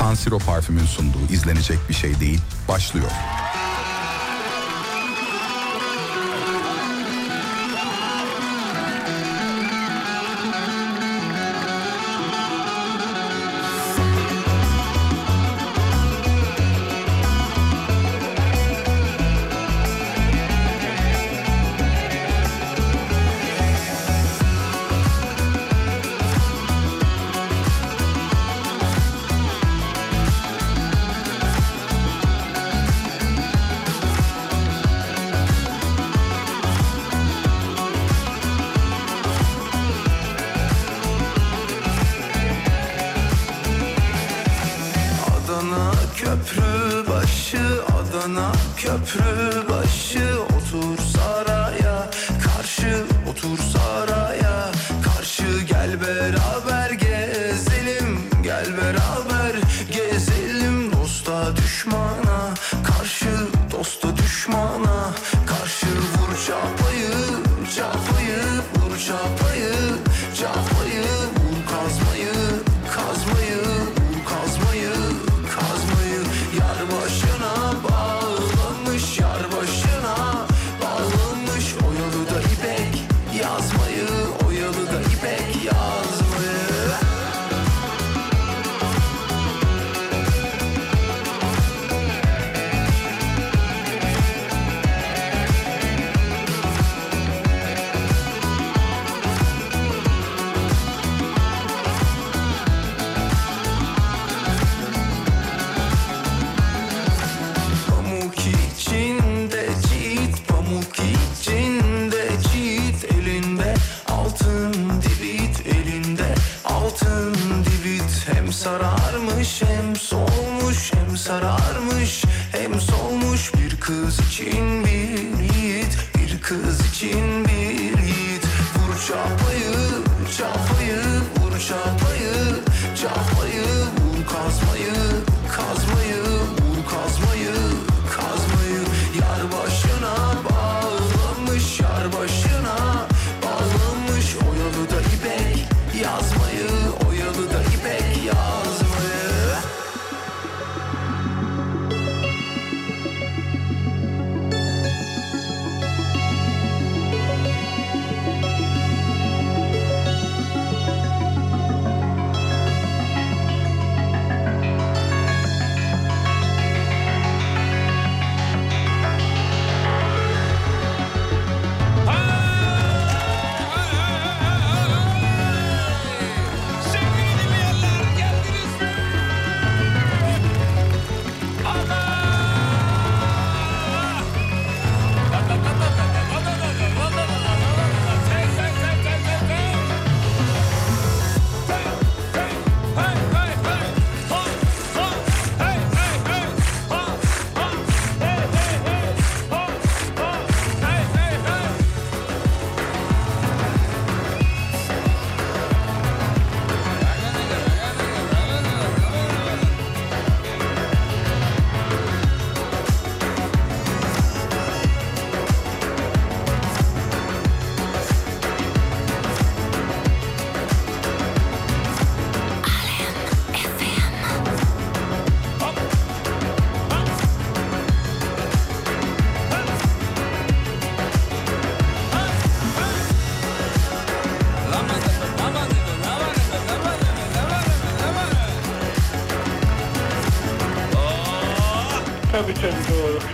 San Siro parfümün sunduğu izlenecek bir şey değil başlıyor.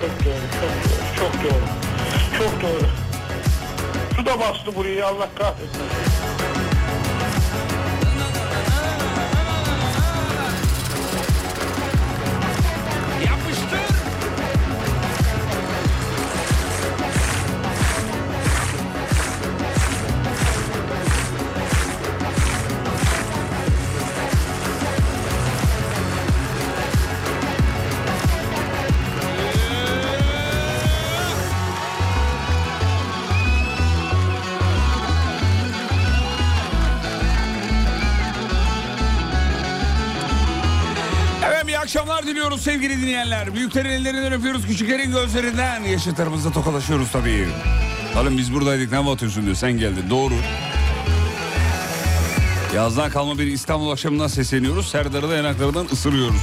Çok doğru, çok doğru, çok doğru. Çok doğru. Su da bastı burayı Allah kahretsin. ediyoruz sevgili dinleyenler. Büyüklerin ellerinden öpüyoruz, küçüklerin gözlerinden. Yaşıtlarımızla tokalaşıyoruz tabii. Oğlum biz buradaydık ne batıyorsun diyor, sen geldin. Doğru. Yazdan kalma bir İstanbul akşamından sesleniyoruz. Serdar'ı da yanaklarından ısırıyoruz.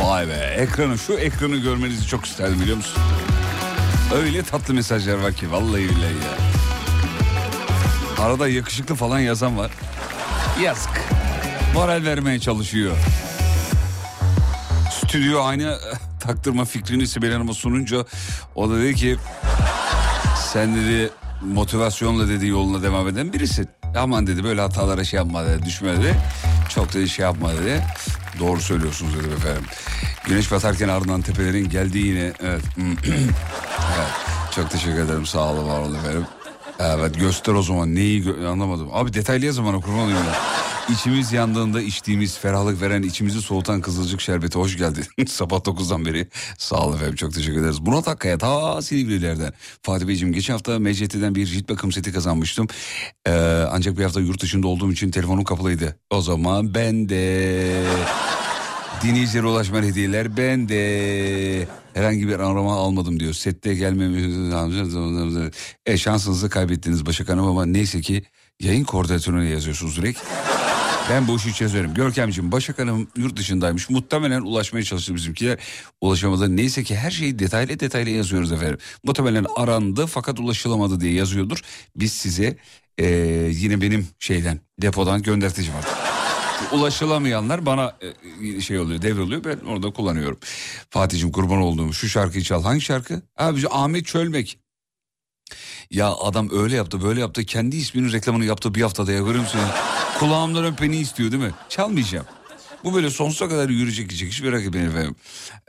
Vay be ekranı şu ekranı görmenizi çok isterdim biliyor musun? Öyle tatlı mesajlar var ki vallahi billahi ya. Arada yakışıklı falan yazan var. Yazık. Moral vermeye çalışıyor. Stüdyo aynı eh, taktırma fikrini Sibel Hanım'a sununca o da dedi ki sen dedi motivasyonla dedi yoluna devam eden birisin. Aman dedi böyle hatalara şey yapma dedi düşme dedi. Çok dedi şey yapma dedi. Doğru söylüyorsunuz dedim efendim. Güneş batarken ardından tepelerin geldiği yine evet. evet. Çok teşekkür ederim sağ olun var olun efendim. Evet göster o zaman neyi gö- anlamadım. Abi detaylı yazın bana kurban olayım ya. İçimiz yandığında içtiğimiz ferahlık veren içimizi soğutan kızılcık şerbeti hoş geldin. Sabah 9'dan beri sağ olun efendim çok teşekkür ederiz. Murat Akkaya ta Silivrilerden. Fatih Beyciğim geçen hafta MCT'den bir cilt bakım seti kazanmıştım. Ee, ancak bir hafta yurt dışında olduğum için telefonum kapalıydı. O zaman ben de... Dinleyicilere ulaşmayan hediyeler ben de herhangi bir arama almadım diyor. Sette gelmemiz... E şansınızı kaybettiniz Başak Hanım ama neyse ki yayın koordinatörüne yazıyorsunuz direkt. Ben bu işi çözerim. Görkemciğim Başak Hanım yurt dışındaymış. Muhtemelen ulaşmaya çalıştı bizimkiler. Ulaşamadı. Neyse ki her şeyi detaylı detaylı yazıyoruz efendim. Muhtemelen arandı fakat ulaşılamadı diye yazıyordur. Biz size e, yine benim şeyden depodan gönderteceğim artık. Ulaşılamayanlar bana e, şey oluyor devroluyor ben orada kullanıyorum. Fatih'cim kurban olduğum şu şarkıyı çal. Hangi şarkı? Abi Ahmet Çölmek. Ya adam öyle yaptı böyle yaptı kendi isminin reklamını yaptı bir haftada ya görüyor musun? Kulağımdan öpeni istiyor değil mi? Çalmayacağım. Bu böyle sonsuza kadar yürüyecek gidecek hiç merak etmeyin efendim.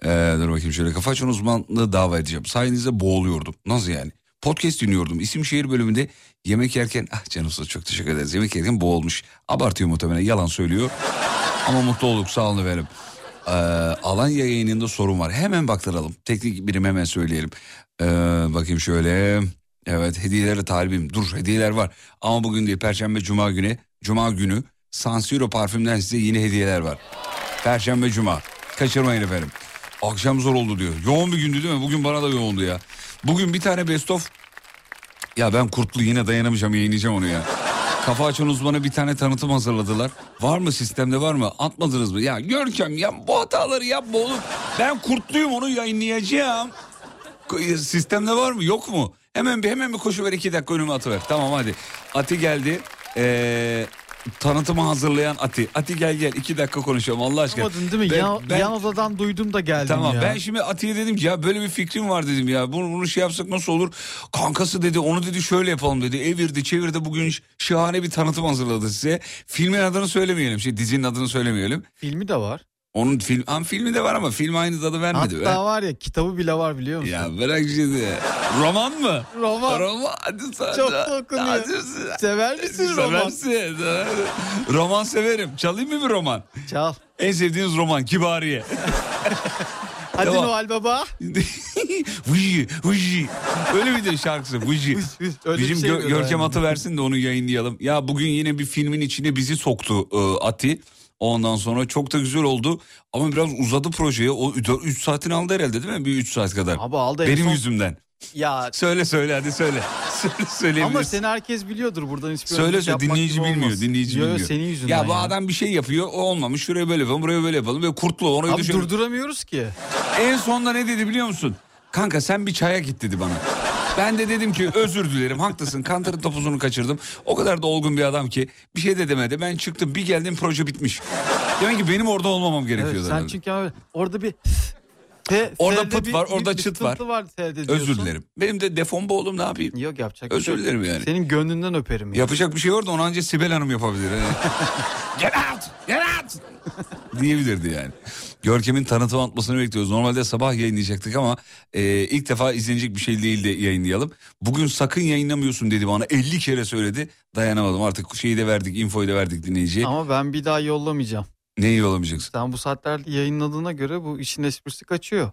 Ee, dur bakayım şöyle kafa açan uzmanlığı dava edeceğim. Sayenizde boğuluyordum. Nasıl yani? Podcast dinliyordum. İsim şehir bölümünde yemek yerken ah canım ol, çok teşekkür ederiz. Yemek yerken boğulmuş. Abartıyor muhtemelen yalan söylüyor. Ama mutlu olduk sağ olun efendim. Ee, Alanya yayınında sorun var. Hemen baktıralım. Teknik birim hemen söyleyelim. Ee, bakayım şöyle. Evet hediyelere talibim. Dur hediyeler var. Ama bugün değil Perşembe Cuma günü. Cuma günü San Siro parfümden size yine hediyeler var. Perşembe Cuma. Kaçırmayın efendim. Akşam zor oldu diyor. Yoğun bir gündü değil mi? Bugün bana da yoğundu ya. Bugün bir tane best of. Ya ben kurtlu yine dayanamayacağım yayınlayacağım onu ya. Kafa açan uzmana bir tane tanıtım hazırladılar. Var mı sistemde var mı? Atmadınız mı? Ya Görkem ya bu hataları yapma oğlum. Ben kurtluyum onu yayınlayacağım. Sistemde var mı yok mu? Hemen bir hemen bir koşu ver iki dakika önüme atıver. Tamam hadi. Ati geldi. Ee, tanıtımı hazırlayan Ati. Ati gel gel iki dakika konuşalım Allah aşkına. Anlamadın değil mi? Ben- yan, ben- yan odadan duydum da geldim Tamam ya. ben şimdi Ati'ye dedim ki ya böyle bir fikrim var dedim ya. Bunu, bunu şey yapsak nasıl olur? Kankası dedi onu dedi şöyle yapalım dedi. Evirdi çevirdi bugün şahane bir tanıtım hazırladı size. Filmin adını söylemeyelim. Şey dizinin adını söylemeyelim. Filmi de var. Onun film, am filmi de var ama film aynı tadı vermedi. Hatta var ya kitabı bile var biliyor musun? Ya bırak şimdi. Roman mı? Roman. Roman. Hadi sen Çok de- da okunuyor. Hadi Sever misin roman? Seversin. roman severim. Çalayım mı bir roman? Çal. En sevdiğiniz roman Kibariye. Hadi Tamam. Noel Baba. Vıjı vıjı. Öyle midir şarkısı? Vıjı. Öyle bir Bizim şey Gö- Görkem yani. Atı versin de onu yayınlayalım. Ya bugün yine bir filmin içine bizi soktu e, Ati. Ondan sonra çok da güzel oldu. Ama biraz uzadı projeye. O 3 saatini aldı herhalde değil mi? Bir 3 saat kadar. Abi aldı en Benim son- yüzümden. Ya Söyle söyle hadi söyle. söyle ama seni herkes biliyordur buradan hiçbir Söyle söyle dinleyici bilmiyor. olmaz. Dinleyici Yo, yo, bilmiyor. senin yüzünden Ya bu adam bir şey yapıyor o olmamış. Şuraya böyle yapalım buraya böyle yapalım. Ve kurtlu orayı Abi düşün. durduramıyoruz ki. En sonunda ne dedi biliyor musun? Kanka sen bir çaya git dedi bana. Ben de dedim ki özür dilerim haklısın kantarın topuzunu kaçırdım. O kadar da olgun bir adam ki bir şey de demedi. Ben çıktım bir geldim proje bitmiş. Demek ki benim orada olmamam gerekiyordu. Evet, sen çünkü abi orada bir te, Orada pıt var, orada çıt var. sıkıntı var diyorsun. Özür dilerim. Benim de defon oğlum ne yapayım? Yok yapacak bir Özür şey dilerim yani. Senin gönlünden öperim. ya. Yapacak bir şey var da onu ancak Sibel Hanım yapabilir. Yani. get out! Get out! diyebilirdi yani. Görkem'in tanıtım atmasını bekliyoruz. Normalde sabah yayınlayacaktık ama e, ilk defa izlenecek bir şey değil de yayınlayalım. Bugün sakın yayınlamıyorsun dedi bana. 50 kere söyledi. Dayanamadım artık şeyi de verdik, infoyu da verdik dinleyiciye. Ama ben bir daha yollamayacağım. Neyi yollamayacaksın? Sen bu saatlerde yayınladığına göre bu işin esprisi kaçıyor.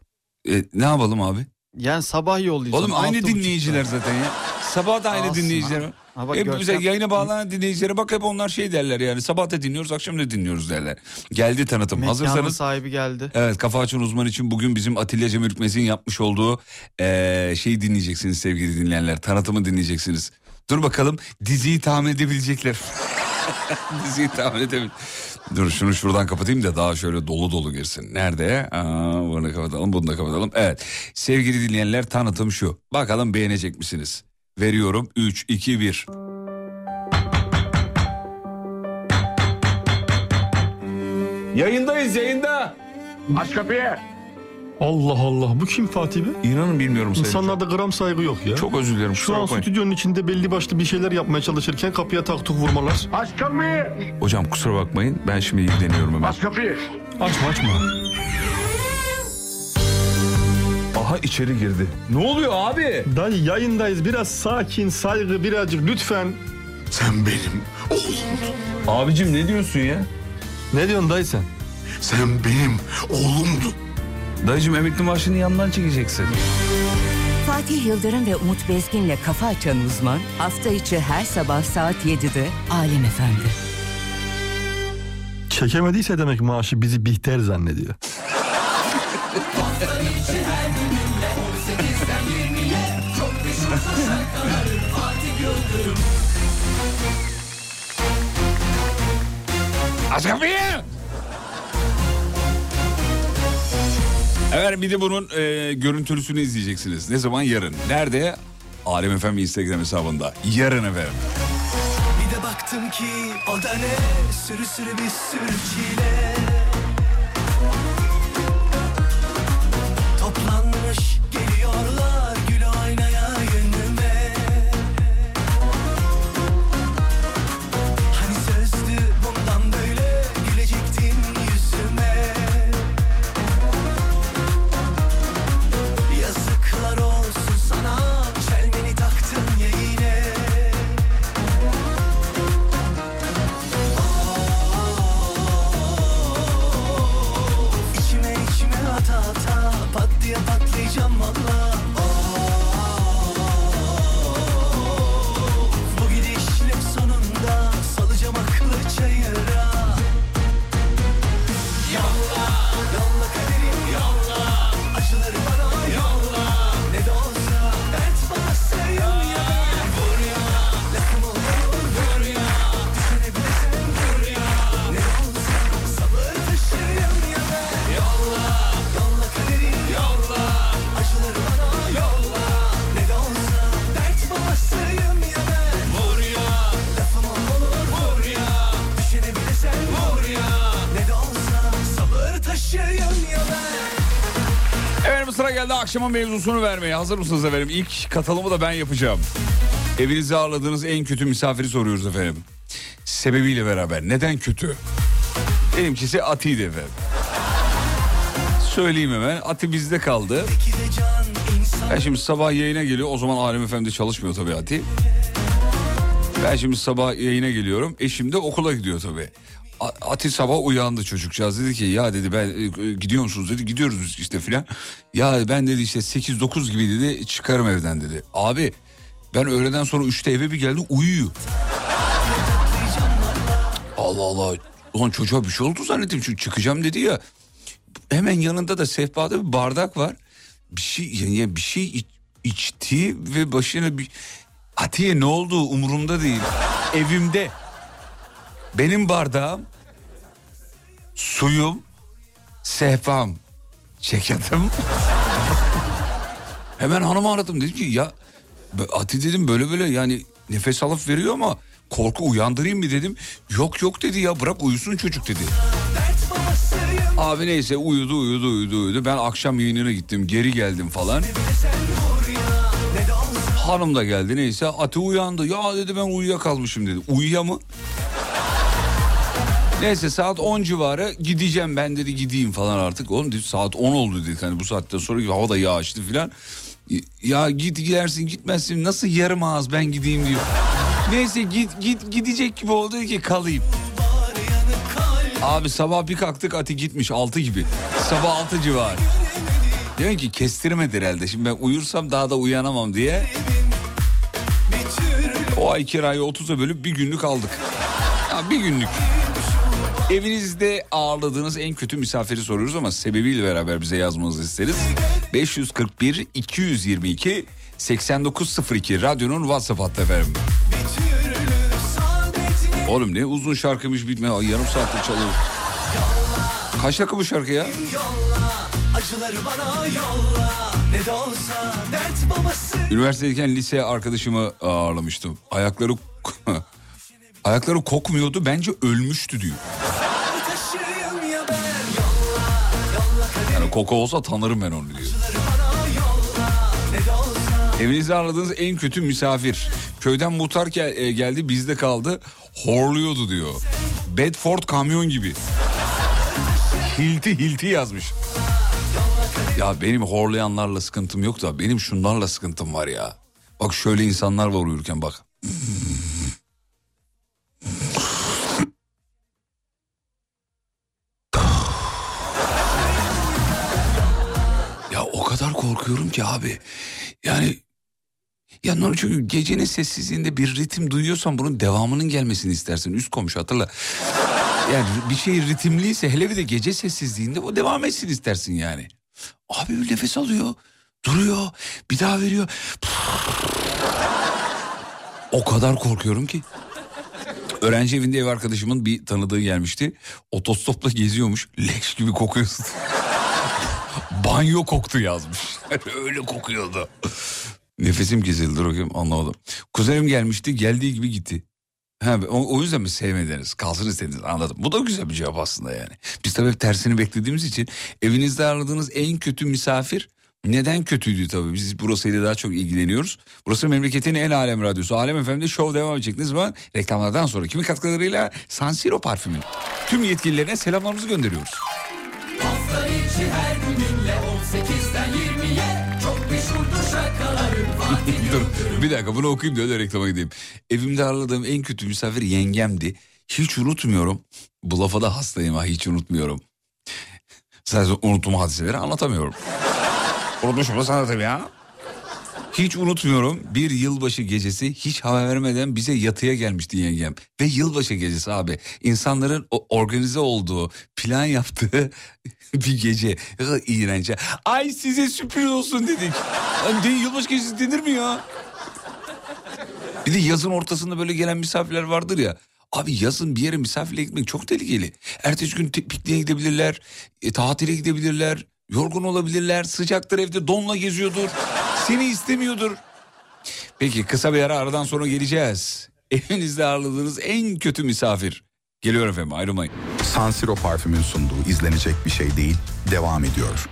E, ne yapalım abi? Yani sabah yollayacağım. Oğlum aynı dinleyiciler zaten ya. Sabah da aynı Alsın dinleyiciler abi. var. Ha bak Hep Görkem- bize yayına bağlanan dinleyicilere bak hep onlar şey derler yani. Sabah da dinliyoruz akşam da dinliyoruz derler. Geldi tanıtım. Mekanın Hazırsanız sahibi geldi. Evet Kafa Açan Uzman için bugün bizim Atilla Cem Ürkmez'in yapmış olduğu eee şeyi dinleyeceksiniz sevgili dinleyenler. Tanıtımı dinleyeceksiniz. Dur bakalım diziyi tahmin edebilecekler. diziyi tahmin edebilir. Dur şunu şuradan kapatayım da daha şöyle dolu dolu girsin. Nerede? Aa, bunu kapatalım bunu da kapatalım. Evet sevgili dinleyenler tanıtım şu. Bakalım beğenecek misiniz? Veriyorum 3, 2, 1. Yayındayız yayında. Aç kapıyı. Allah Allah bu kim Fatih Bey? İnanın bilmiyorum sayın. İnsanlarda gram saygı yok ya. Çok özür dilerim Şu an bakmayın. stüdyonun içinde belli başlı bir şeyler yapmaya çalışırken kapıya taktuk vurmalar. Aç kapıyı. Hocam kusura bakmayın ben şimdi ilgileniyorum hemen. Aç kapıyı. Açma açma. Aha içeri girdi. Ne oluyor abi? Dayı yayındayız biraz sakin saygı birazcık lütfen. Sen benim oğlum. Abicim ne diyorsun ya? Ne diyorsun dayı sen? Sen benim oğlumdun. Dayıcım emekli maaşını yandan çekeceksin. Fatih Yıldırım ve Umut Bezgin'le Kafa Açan Uzman hafta içi her sabah saat 7'de Alem Efendi. Çekemediyse demek maaşı bizi Bihter zannediyor. Aç kapıyı! Evet bir de bunun e, görüntülüsünü izleyeceksiniz. Ne zaman? Yarın. Nerede? Alem Efem Instagram hesabında. Yarın efendim. Bir de baktım ki o da ne Sürü sürü bir sürü çile akşamın mevzusunu vermeye. Hazır mısınız efendim? İlk katılımı da ben yapacağım. Evinize ağırladığınız en kötü misafiri soruyoruz efendim. Sebebiyle beraber. Neden kötü? Benimkisi Ati'ydi efendim. Söyleyeyim hemen. Ati bizde kaldı. Ben şimdi sabah yayına geliyor. O zaman Alem Efendi çalışmıyor tabii Ati. Ben şimdi sabah yayına geliyorum. Eşim de okula gidiyor tabii. A- Ati sabah uyandı çocukcağız dedi ki ya dedi ben e, gidiyor musunuz dedi gidiyoruz işte filan. Ya ben dedi işte 8-9 gibi dedi çıkarım evden dedi. Abi ben öğleden sonra 3'te eve bir geldim uyuyor. Allah Allah. Ulan çocuğa bir şey oldu zannettim çünkü çıkacağım dedi ya. Hemen yanında da sehpada bir bardak var. Bir şey yani bir şey iç- içti ve başına bir Atiye ne oldu umurumda değil. Evimde. Benim bardağım, suyum, sehpam, ceketim. Hemen hanımı aradım dedim ki ya Ati dedim böyle böyle yani nefes alıp veriyor ama korku uyandırayım mı dedim. Yok yok dedi ya bırak uyusun çocuk dedi. Abi neyse uyudu uyudu uyudu uyudu. Ben akşam yayınına gittim geri geldim falan. Hanım da geldi neyse Ati uyandı. Ya dedi ben uyuyakalmışım dedi. Uyuya mı? Neyse saat 10 civarı gideceğim ben dedi gideyim falan artık. Oğlum dedi, saat 10 oldu dedi. Hani bu saatten sonra hava da yağışlı falan. Ya git gidersin gitmezsin nasıl yarım ağız ben gideyim diyor. Neyse git git gidecek gibi oldu ki kalayım. Abi sabah bir kalktık Ati gitmiş 6 gibi. Sabah 6 civarı. Diyor ki kestirmedi herhalde. Şimdi ben uyursam daha da uyanamam diye. O ay kirayı 30'a bölüp bir günlük aldık. Ya bir günlük. Evinizde ağırladığınız en kötü misafiri soruyoruz ama sebebiyle beraber bize yazmanızı isteriz. 541 222 8902 radyonun WhatsApp hattı efendim. Oğlum ne uzun şarkıymış bitme. Yarım saattir çalıyor. Kaç dakika bu şarkı ya? Üniversitedeyken lise arkadaşımı ağırlamıştım. Ayakları ayakları kokmuyordu. Bence ölmüştü diyor. Koku olsa tanırım ben onu diyor. Evinizde aradığınız en kötü misafir. Köyden muhtar e, geldi bizde kaldı. Horluyordu diyor. Bedford kamyon gibi. Hilti hilti yazmış. Ya benim horlayanlarla sıkıntım yok da benim şunlarla sıkıntım var ya. Bak şöyle insanlar var uyurken bak. Korkuyorum ki abi. Yani ya normal çünkü gecenin sessizliğinde bir ritim duyuyorsan bunun devamının gelmesini istersin. Üst komşu hatırla. Yani bir şey ritimliyse hele bir de gece sessizliğinde o devam etsin istersin yani. Abi bir nefes alıyor, duruyor, bir daha veriyor. O kadar korkuyorum ki. Öğrenci evinde ev arkadaşımın bir tanıdığı gelmişti. Otostopla geziyormuş. Leş gibi kokuyorsun. Banyo koktu yazmış. Öyle kokuyordu. Nefesim kesildi dur bakayım anlamadım. Kuzenim gelmişti geldiği gibi gitti. Ha, o, o yüzden mi sevmediniz? Kalsın istediniz anladım. Bu da güzel bir cevap aslında yani. Biz tabii hep tersini beklediğimiz için evinizde ağırladığınız en kötü misafir neden kötüydü tabii. Biz burasıyla daha çok ilgileniyoruz. Burası memleketin en alem radyosu. Alem FM'de show devam edecek. Ne zaman? Reklamlardan sonra. Kimin katkılarıyla? San Siro parfümün. Tüm yetkililerine selamlarımızı gönderiyoruz. Hafta içi her gününle 18'den 20'ye Çok meşhurdur şakalarım Fatih Dur bir dakika bunu okuyayım da öyle reklama gideyim. Evimde ağırladığım en kötü misafir yengemdi. Hiç unutmuyorum. Bu lafa da hastayım ha hiç unutmuyorum. Sadece unuttuğum hadiseleri anlatamıyorum. Unutmuşum da sana tabii ya. Hiç unutmuyorum bir yılbaşı gecesi hiç haber vermeden bize yatıya gelmişti yengem. Ve yılbaşı gecesi abi insanların organize olduğu plan yaptığı bir gece. İğrenç. ya. Ay size sürpriz olsun dedik. De yılbaşı gecesi denir mi ya? Bir de yazın ortasında böyle gelen misafirler vardır ya. Abi yazın bir yere misafirle gitmek çok tehlikeli. Ertesi gün pikniğe gidebilirler, e, tatile gidebilirler, yorgun olabilirler, sıcaktır evde donla geziyordur, seni istemiyordur. Peki kısa bir ara aradan sonra geleceğiz. Evinizde ağırladığınız en kötü misafir. Geliyor efendim ayrılmayın. San Siro parfümün sunduğu izlenecek bir şey değil devam ediyor.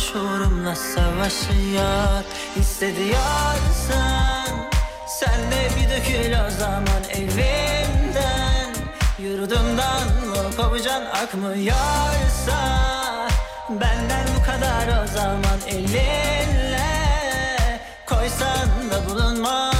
Şuurumla savaşıyor Hissediyorsan Sen de bir dökül o zaman evimden. Yurdumdan mı kopacaksın akmıyorsa Benden bu kadar o zaman elinle Koysan da bulunmam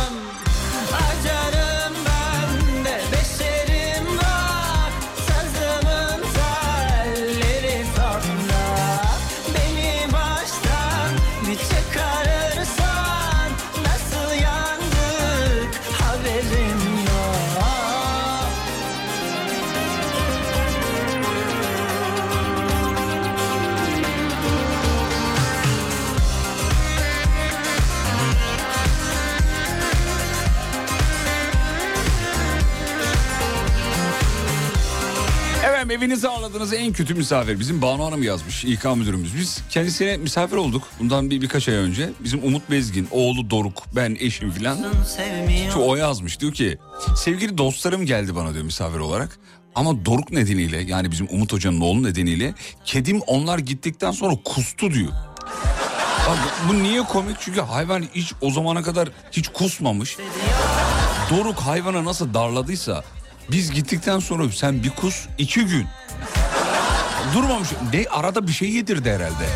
evinize ağırladığınız en kötü misafir. Bizim Banu Hanım yazmış İK müdürümüz. Biz kendisine misafir olduk bundan bir birkaç ay önce. Bizim Umut Bezgin, oğlu Doruk, ben eşim filan. o yazmış diyor ki sevgili dostlarım geldi bana diyor misafir olarak. Ama Doruk nedeniyle yani bizim Umut Hoca'nın oğlu nedeniyle kedim onlar gittikten sonra kustu diyor. Bak, bu niye komik? Çünkü hayvan hiç o zamana kadar hiç kusmamış. Doruk hayvana nasıl darladıysa biz gittikten sonra sen bir kus iki gün. Durmamış. Ne arada bir şey yedirdi herhalde.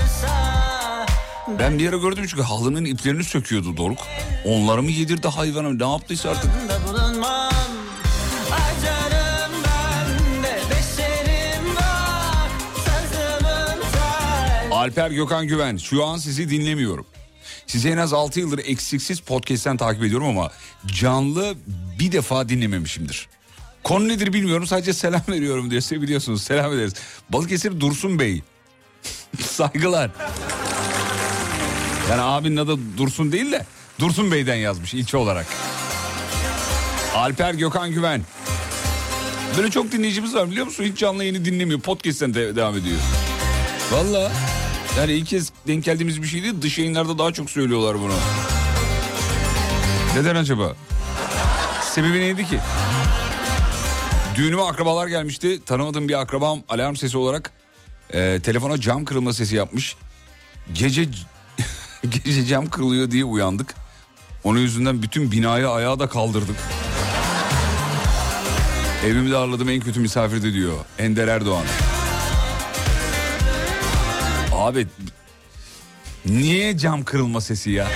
Ben bir yere gördüm çünkü halının iplerini söküyordu Doruk. Onları mı yedirdi hayvana ne yaptıysa artık. Alper Gökhan Güven şu an sizi dinlemiyorum. Sizi en az 6 yıldır eksiksiz podcast'ten takip ediyorum ama canlı bir defa dinlememişimdir. Konu nedir bilmiyorum sadece selam veriyorum diyor. Seviliyorsunuz selam ederiz. Balıkesir Dursun Bey. Saygılar. Yani abinin adı Dursun değil de Dursun Bey'den yazmış ilçe olarak. Alper Gökhan Güven. Böyle çok dinleyicimiz var biliyor musun? Hiç canlı yayını dinlemiyor. Podcast'ten de devam ediyor. Valla. Yani ilk kez denk geldiğimiz bir şey değil. Dış yayınlarda daha çok söylüyorlar bunu. Neden acaba? Sebebi neydi ki? Düğünüme akrabalar gelmişti. Tanımadığım bir akrabam alarm sesi olarak e, telefona cam kırılma sesi yapmış. Gece gece cam kırılıyor diye uyandık. Onun yüzünden bütün binayı ayağa da kaldırdık. Evimde ağırladığım en kötü misafirdi diyor Ender Erdoğan. Abi niye cam kırılma sesi ya?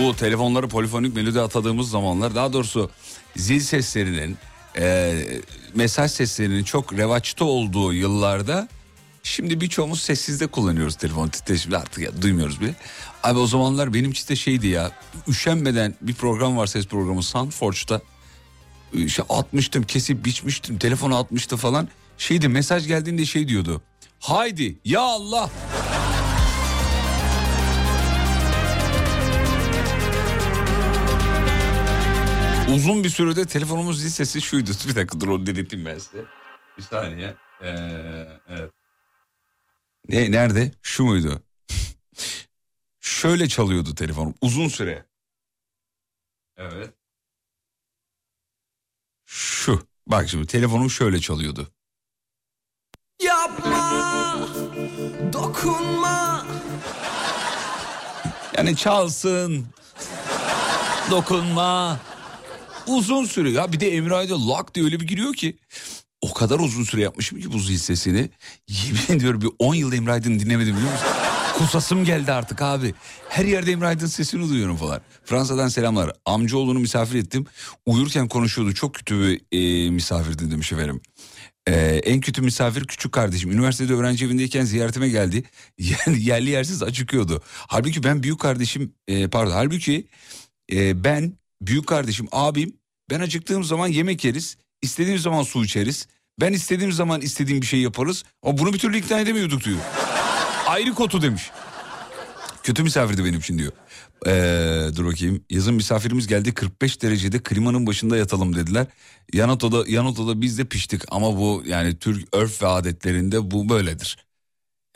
Bu telefonları polifonik melodi atadığımız zamanlar daha doğrusu zil seslerinin e, mesaj seslerinin çok revaçta olduğu yıllarda şimdi birçoğumuz sessizde kullanıyoruz telefon titreşimde artık ya, duymuyoruz bile. Abi o zamanlar benim için de şeydi ya üşenmeden bir program var ses programı Soundforge'da. İşte atmıştım kesip biçmiştim telefonu atmıştı falan. Şeydi mesaj geldiğinde şey diyordu. Haydi ya Allah Uzun bir sürede telefonumuz zil sesi şuydu. Bir dakika dur onu dedirteyim ben size. Bir saniye. Ee, evet. Ne, nerede? Şu muydu? Şöyle çalıyordu telefonum uzun süre. Evet. Şu. Bak şimdi telefonum şöyle çalıyordu. Yapma, dokunma. Yani çalsın. Dokunma. Uzun süre ya bir de Emre Aydın lak diye öyle bir giriyor ki. O kadar uzun süre yapmışım ki bu zil sesini. Yemin ediyorum bir 10 yılda Emre Aydın dinlemedim biliyor musun? Kusasım geldi artık abi. Her yerde Emre Aydın sesini duyuyorum falan. Fransa'dan selamlar. Amcaoğlunu misafir ettim. Uyurken konuşuyordu. Çok kötü bir e, misafirdi demiş efendim. Ee, en kötü misafir küçük kardeşim. Üniversitede öğrenci evindeyken ziyaretime geldi. Yani yerli yersiz acıkıyordu. Halbuki ben büyük kardeşim e, pardon halbuki e, ben büyük kardeşim abim ben acıktığım zaman yemek yeriz. istediğim zaman su içeriz. Ben istediğim zaman istediğim bir şey yaparız. Ama bunu bir türlü ikna edemiyorduk diyor. Ayrı kotu demiş. Kötü misafirdi benim için diyor. Ee, dur bakayım. Yazın misafirimiz geldi 45 derecede klimanın başında yatalım dediler. Yan odada, yan odada biz de piştik ama bu yani Türk örf ve adetlerinde bu böyledir.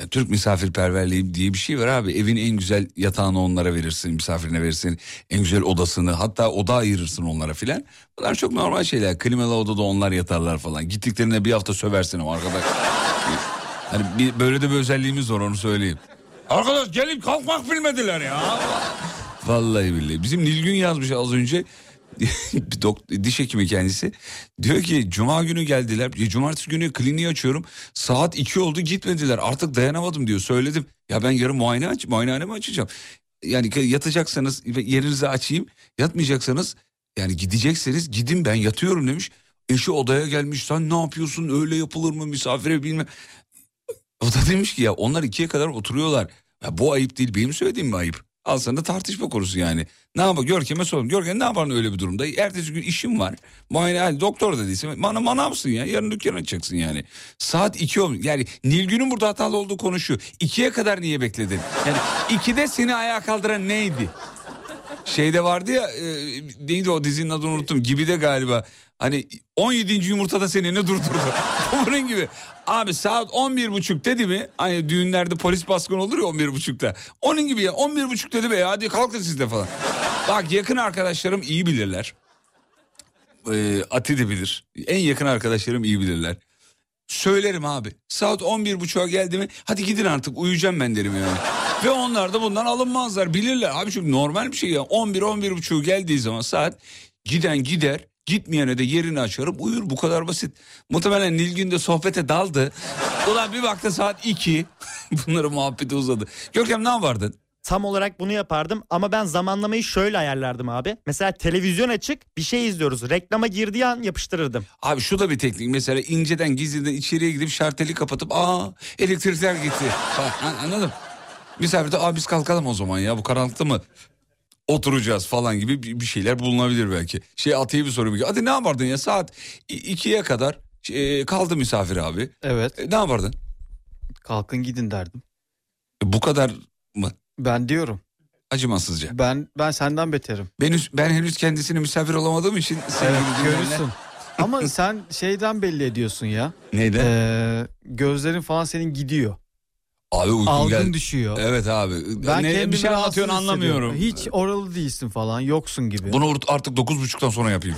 Ya, Türk misafirperverliği diye bir şey var abi. Evin en güzel yatağını onlara verirsin, misafirine verirsin. En güzel odasını hatta oda ayırırsın onlara filan. Bunlar çok normal şeyler. Klimalı odada onlar yatarlar falan. Gittiklerinde bir hafta söversin o arkadaş. Hani bir, böyle de bir özelliğimiz var onu söyleyeyim. Arkadaş gelip kalkmak bilmediler ya. Vallahi billahi. Bizim Nilgün yazmış az önce. diş hekimi kendisi. Diyor ki cuma günü geldiler. Cumartesi günü kliniği açıyorum. Saat 2 oldu gitmediler. Artık dayanamadım diyor. Söyledim. Ya ben yarın muayene aç muayenehanemi açacağım. Yani yatacaksanız yerinizi açayım. Yatmayacaksanız yani gidecekseniz gidin ben yatıyorum demiş. Eşi odaya gelmiş sen ne yapıyorsun öyle yapılır mı misafire bilmem. O da demiş ki ya onlar ikiye kadar oturuyorlar. Ya bu ayıp değil benim söylediğim mi ayıp? Al sana tartışma konusu yani. Ne yapar Görkem'e sorun. Görkem ne yapar öyle bir durumda? Ertesi gün işim var. Muayene hani doktor da değilsin. Bana manavsın ya. Yarın dükkan açacaksın yani. Saat iki olmuş. Yani Nilgün'ün burada hatalı olduğu konu şu. İkiye kadar niye bekledin? Yani ikide seni ayağa kaldıran neydi? Şeyde vardı ya e, neydi o dizinin adını unuttum. Gibi de galiba. Hani 17. yumurtada seni ne durdurdu? Bunun gibi. Abi saat 11 buçuk dedi mi? Hani düğünlerde polis baskını olur ya 11 buçukta. Onun gibi ya 11 buçuk dedi be hadi kalkın siz de falan. Bak yakın arkadaşlarım iyi bilirler. Ee, Ati de bilir. En yakın arkadaşlarım iyi bilirler. Söylerim abi. Saat 11.30'a geldi mi hadi gidin artık uyuyacağım ben derim yani. Ve onlar da bundan alınmazlar bilirler. Abi çünkü normal bir şey ya. 11-11.30 geldiği zaman saat giden gider. Gitmeyene de yerini açarım uyur bu kadar basit. Muhtemelen Nilgün de sohbete daldı. Ulan bir baktı saat 2. Bunların muhabbeti uzadı. Görkem ne yapardın? Tam olarak bunu yapardım ama ben zamanlamayı şöyle ayarlardım abi. Mesela televizyon açık bir şey izliyoruz. Reklama girdiği an yapıştırırdım. Abi şu da bir teknik. Mesela inceden gizliden içeriye gidip şarteli kapatıp aa elektrikler gitti. Bak, an- anladım. Misafir de aa biz kalkalım o zaman ya bu karanlıkta mı oturacağız falan gibi bir şeyler bulunabilir belki. Şey Atiye bir soru. Hadi ne yapardın ya saat i- ikiye kadar e, kaldı misafir abi. Evet. E, ne yapardın? Kalkın gidin derdim. E, bu kadar mı? Ben diyorum. Acımasızca. Ben ben senden beterim. Ben, ben henüz kendisine misafir olamadığım için Evet, dinleyenler- görürsün. Ama sen şeyden belli ediyorsun ya. Neyden? Ee, gözlerin falan senin gidiyor. Abi uykun Algın gel- düşüyor. Evet abi. Ben ne, bir şey anlatıyorsun anlamıyorum. Hiç oralı değilsin falan yoksun gibi. Bunu artık 9.30'dan sonra yapayım.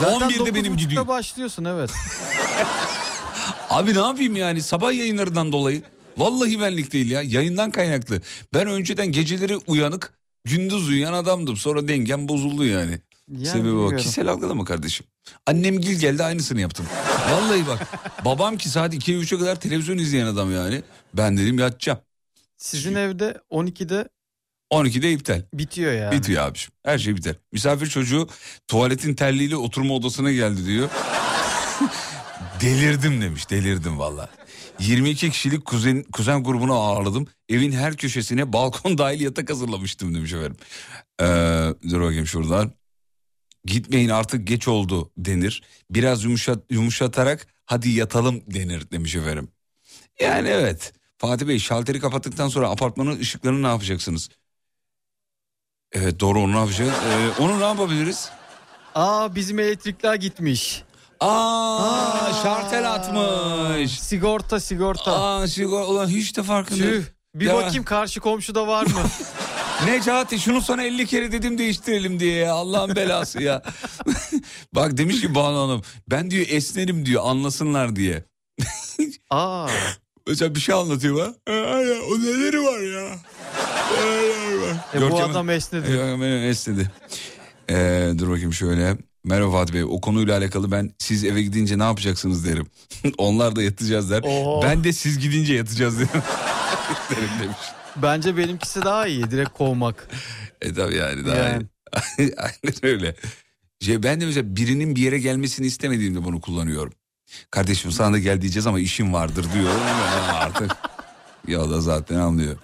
Zaten 11'de benim 9.30'da gidiyor. başlıyorsun evet. Abi ne yapayım yani sabah yayınlarından dolayı. Vallahi benlik değil ya yayından kaynaklı. Ben önceden geceleri uyanık gündüz uyuyan adamdım. Sonra dengem bozuldu yani. Yani Sebebi o. bilmiyorum. Kişisel algılama kardeşim. Annem gil geldi aynısını yaptım. Vallahi bak babam ki saat 2'ye 3'e kadar televizyon izleyen adam yani. Ben dedim yatacağım. Sizin evde 12'de 12'de iptal. bitiyor yani. Bitiyor abiciğim. Her şey biter. Misafir çocuğu tuvaletin terliğiyle oturma odasına geldi diyor. delirdim demiş. Delirdim valla. 22 kişilik kuzen, kuzen grubunu ağırladım. Evin her köşesine balkon dahil yatak hazırlamıştım demiş efendim. Ee, dur bakayım şuradan. Gitmeyin artık geç oldu denir. Biraz yumuşat, yumuşatarak hadi yatalım denir demiş efendim. Yani evet. Fatih Bey şalteri kapattıktan sonra apartmanın ışıklarını ne yapacaksınız? Evet doğru onu ne yapacağız? Ee, onu ne yapabiliriz? Aa bizim elektrikler gitmiş. Aa, şartel atmış. Sigorta sigorta. Aa sigorta ulan hiç de farkında. Tüh. Bir Ya. bakayım karşı komşuda var mı? Necati şunu sana 50 kere dedim değiştirelim diye ya. Allah'ın belası ya. Bak demiş ki Banu Hanım ben diyor esnerim diyor anlasınlar diye. Aa. Mesela bir şey anlatıyor ha. Ay, o neleri var ya. Neleri var. E, bu adam esnedi. Benim esnedi. Ee, dur bakayım şöyle. Merhaba Fatih Bey o konuyla alakalı ben siz eve gidince ne yapacaksınız derim. Onlar da yatacağız der. Oho. Ben de siz gidince yatacağız derim. derim demiş. Bence benimkisi daha iyi direkt kovmak. E tabii yani daha Yani. iyi. Aynen öyle. Şey, ben de mesela birinin bir yere gelmesini istemediğimde bunu kullanıyorum. Kardeşim sana da gel diyeceğiz ama işim vardır diyorum. Ya artık ya da zaten anlıyor.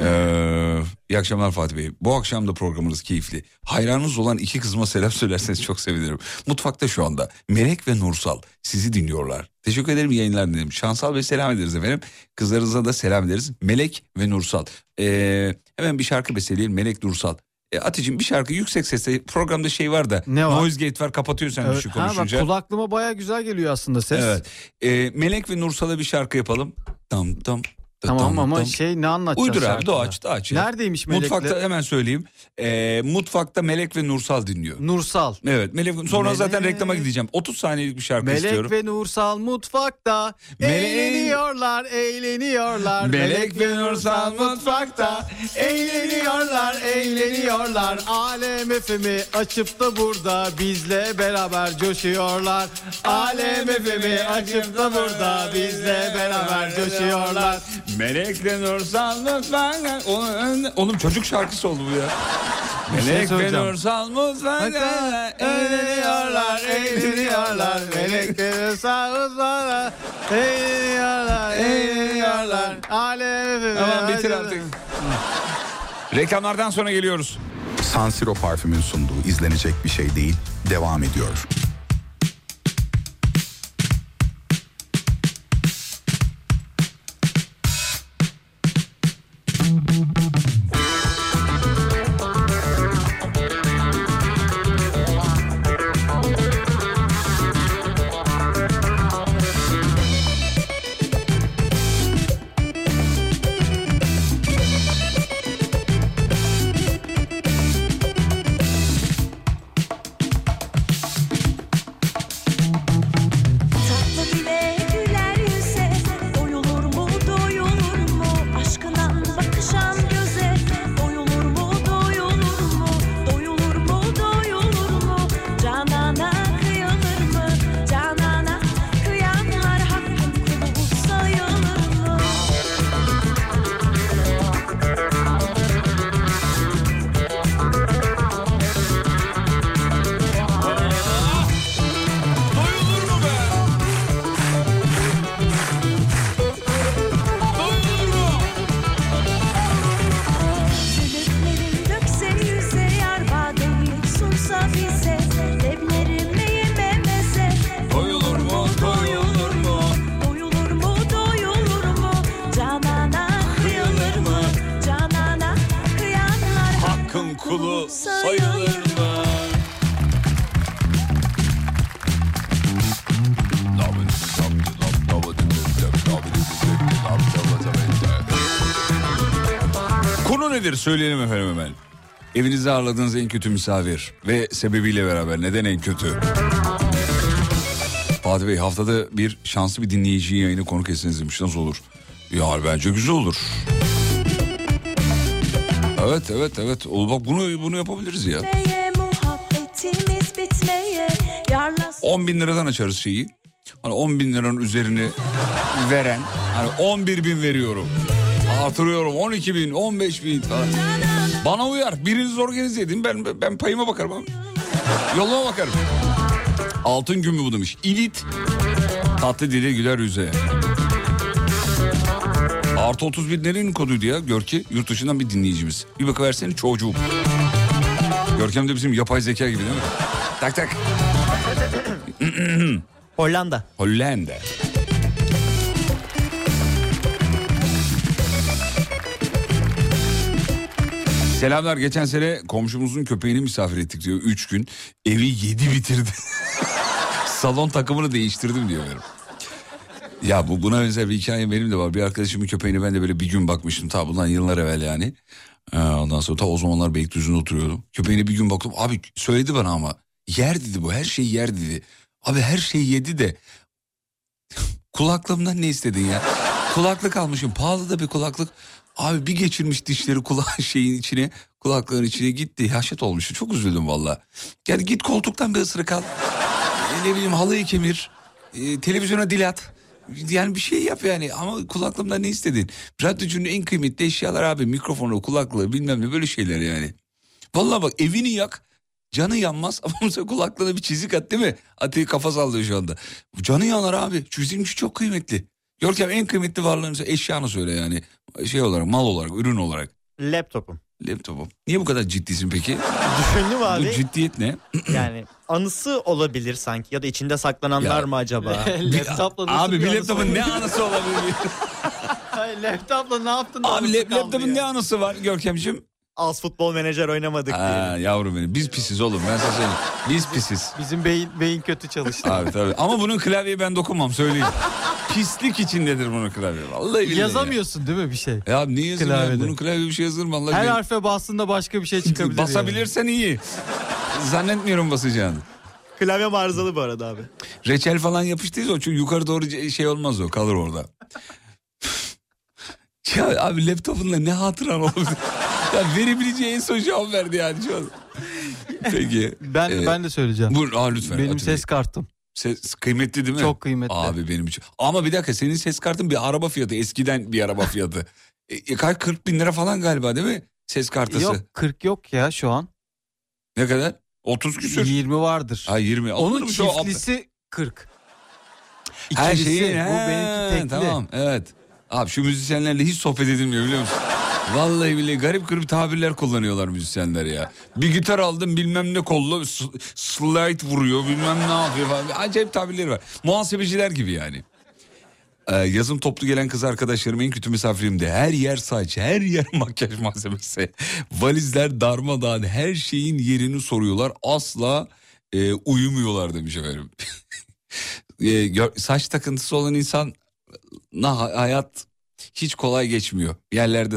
Ee, iyi akşamlar Fatih Bey. Bu akşam da programınız keyifli. Hayranınız olan iki kızıma selam söylerseniz çok sevinirim. Mutfakta şu anda Melek ve Nursal sizi dinliyorlar. Teşekkür ederim yayınlar dilerim. Şansal ve selam ederiz efendim. Kızlarınıza da selam ederiz. Melek ve Nursal. Ee, hemen bir şarkı beseleyelim Melek Nursal. E, Aticim bir şarkı yüksek sesle programda şey var da Ne var? noise gate var kapatıyor sen Evet. düşük Ha, bak, konuşunca. kulaklığıma baya güzel geliyor aslında ses. Evet. Ee, Melek ve Nursal'a bir şarkı yapalım. Tam tam. Da Tamam tam, ama tam. şey ne anlatacağız Uydur abi doğaç doğaç. ya. Neredeymiş Melek'le? Mutfakta hemen söyleyeyim. Ee, mutfakta Melek ve Nursal dinliyor. Nursal. Evet Melek sonra Melek- zaten reklama gideceğim. 30 saniyelik bir şarkı Melek istiyorum. ve Nursal mutfakta Mele- eğleniyorlar, eğleniyorlar. Melek ve Nursal mutfakta eğleniyorlar, eğleniyorlar. Alem FM'i açıp da burada bizle beraber coşuyorlar. Alem FM'i açıp da burada bizle beraber coşuyorlar. Melek ve Nursal mutfakta. Oğlum, oğlum çocuk şarkısı oldu bu ya. Şey Melek ve söyleyeceğim. Nursal mutfakta. Eğleniyorlar, eğleniyorlar. Melek ve Nursal mutfakta eğleniyorlar, eğleniyorlar. Alem Tamam bitir artık. Reklamlardan sonra geliyoruz. San Siro parfümün sunduğu izlenecek bir şey değil devam ediyor. Nedir söyleyelim efendim hemen. Evinizde ağırladığınız en kötü misafir ve sebebiyle beraber neden en kötü? Fatih Bey haftada bir şanslı bir dinleyiciyi yayını konuk etseniz demiş nasıl olur? Ya bence güzel olur. Evet evet evet. Ol bak bunu bunu yapabiliriz ya. muhabbetimiz bitmeye yarlas 10 bin liradan açarız şeyi. Hani 10 bin liranın üzerini veren hani 11 bin veriyorum. Artırıyorum 12 bin 15 bin falan. Bana uyar. Biriniz organize edin ben, ben payıma bakarım abi. Yoluma bakarım. Altın gün mü bu demiş. İlit tatlı dile güler yüze. Artı 31 nerenin koduydu ya Görki? Yurt dışından bir dinleyicimiz. Bir bakıversene çocuğum. Görkem de bizim yapay zeka gibi değil mi? Tak tak. Hollanda. Hollanda. Selamlar. Geçen sene komşumuzun köpeğini misafir ettik diyor. Üç gün. Evi yedi bitirdi. Salon takımını değiştirdim diyor. benim. Ya bu buna benzer bir hikaye benim de var. Bir arkadaşımın köpeğine ben de böyle bir gün bakmıştım. Ta bundan yıllar evvel yani. Ee, Ondan sonra ta o zamanlar Beylikdüzü'nde oturuyordum. Köpeğine bir gün baktım. Abi söyledi bana ama. Yer dedi bu her şeyi yer dedi. Abi her şeyi yedi de. Kulaklığımdan ne istedin ya? Kulaklık almışım. Pahalı da bir kulaklık. Abi bir geçirmiş dişleri kulak şeyin içine. Kulaklığın içine gitti. Haşet olmuş. Çok üzüldüm valla. Yani git koltuktan bir ısırık al. E, ne bileyim halıyı kemir. E, televizyona dil at. Yani bir şey yap yani ama kulaklığımdan ne istedin? Radyocunun en kıymetli eşyalar abi mikrofonu, kulaklığı bilmem ne böyle şeyler yani. Vallahi bak evini yak canı yanmaz ama mesela kulaklığına bir çizik at değil mi? Ati kafa sallıyor şu anda. Canı yanar abi çizilmiş çok kıymetli. Görkem en kıymetli varlığını söyle, eşyanı söyle yani. Şey olarak mal olarak ürün olarak. Laptopum. Laptopum. Niye bu kadar ciddisin peki? Düşündüm Bu abi. ciddiyet ne? yani anısı olabilir sanki ya da içinde saklananlar Ya. mı acaba? Laptopla nasıl Abi bir laptopun ne anısı olabilir? Hayır, laptopla ne yaptın? Abi lap- laptopun ya? ne anısı var Görkemciğim? Az futbol menajer oynamadık diye. yavrum benim biz pisiz oğlum ben sana söyleyeyim. Biz pisiz. Bizim beyin, beyin kötü çalıştı. Abi tabii. Ama bunun klavyeye ben dokunmam söyleyeyim. Pislik içindedir bunun klavye. Vallahi billahi. Yazamıyorsun değil mi bir şey? Ya, ya niye yazayım ya? Klavyede. Bunun klavye bir şey yazılır mı? Allah Her bilir. harfe bastığında başka bir şey çıkabilir. yani. Basabilirsen iyi. Zannetmiyorum basacağını. Klavye arızalı bu arada abi. Reçel falan yapıştıysa o çünkü yukarı doğru ce- şey olmaz o kalır orada. ya abi laptopunla ne hatıran olabilir? Ya verebileceği en son cevap verdi yani şu an. Peki. Ben Ee, ben de söyleyeceğim. Buyur, aa, lütfen. Benim Atilla. ses kartım. Ses kıymetli değil mi? Çok kıymetli. Abi benim için. Ama bir dakika senin ses kartın bir araba fiyatı. Eskiden bir araba fiyatı. e, kaç 40 bin lira falan galiba değil mi? Ses kartısı. Yok 40 yok ya şu an. Ne kadar? 30 küsür. 20 vardır. Ha 20. Onun çiftlisi 40. Her İkilisi, şeyin. bu benimki tekli. Tamam evet. Abi şu müzisyenlerle hiç sohbet edilmiyor biliyor musun? Vallahi billahi garip garip tabirler kullanıyorlar müzisyenler ya. Bir gitar aldım bilmem ne kollu s- slide vuruyor bilmem ne yapıyor falan. Acayip tabirleri var. Muhasebeciler gibi yani. Ee, yazın toplu gelen kız arkadaşlarım en kötü misafirimdi. Her yer saç, her yer makyaj malzemesi. Valizler darmadağın, her şeyin yerini soruyorlar. Asla e, uyumuyorlar demiş efendim. E, saç takıntısı olan insan hayat hiç kolay geçmiyor. Yerlerde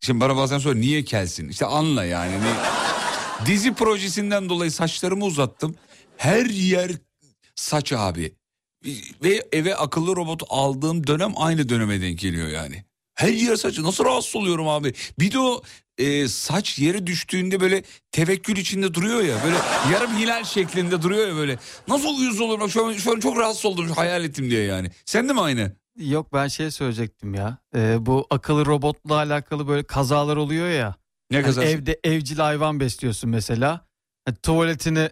şimdi bana bazen soruyor niye kelsin? İşte anla yani. Dizi projesinden dolayı saçlarımı uzattım. Her yer saç abi. Ve eve akıllı robot aldığım dönem aynı döneme denk geliyor yani. Her yer saç. Nasıl rahatsız oluyorum abi. Bir de o e, saç yere düştüğünde böyle tevekkül içinde duruyor ya. Böyle yarım hilal şeklinde duruyor ya böyle. Nasıl uyuz olur bak şu an, şu an çok rahatsız oldum hayal ettim diye yani. Sen de mi aynı? Yok ben şey söyleyecektim ya. Ee, bu akıllı robotla alakalı böyle kazalar oluyor ya. Ne kazası? evde evcil hayvan besliyorsun mesela. Hani tuvaletini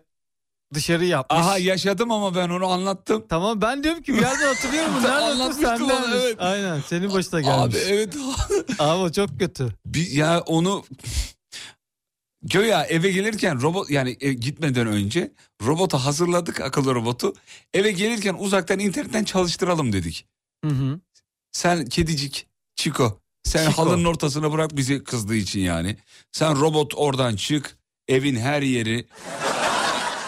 dışarı yapmış. Aha yaşadım ama ben onu anlattım. Tamam ben diyorum ki bir yerden hatırlıyorum. Nerede Anlatmıştın Senden bana, mi? evet. Aynen senin başına gelmiş. Abi evet. Abi çok kötü. Bir, ya onu Göya eve gelirken robot yani e, gitmeden önce robotu hazırladık akıllı robotu. Eve gelirken uzaktan internetten çalıştıralım dedik. Hı hı. Sen kedicik Çiko sen Çiko. halının ortasına bırak bizi kızdığı için yani. Sen robot oradan çık Evin her yeri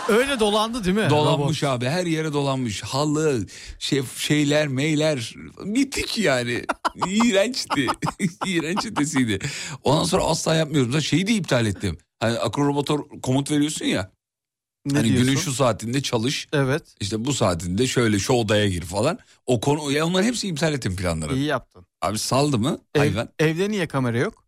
Öyle dolandı değil mi? dolanmış abi. Her yere dolanmış. Halı, şey, şeyler, meyler. Bitik yani. İğrençti. İğrenç ötesiydi. Ondan sonra asla yapmıyorum. Zaten şeyi de iptal ettim. Hani akıllı robota komut veriyorsun ya. Ne hani diyorsun? günün şu saatinde çalış. Evet. İşte bu saatinde şöyle şu odaya gir falan. O konu ya onların hepsi iptal ettim planları. İyi yaptın. Abi saldı mı Ev- hayvan? evde niye kamera yok?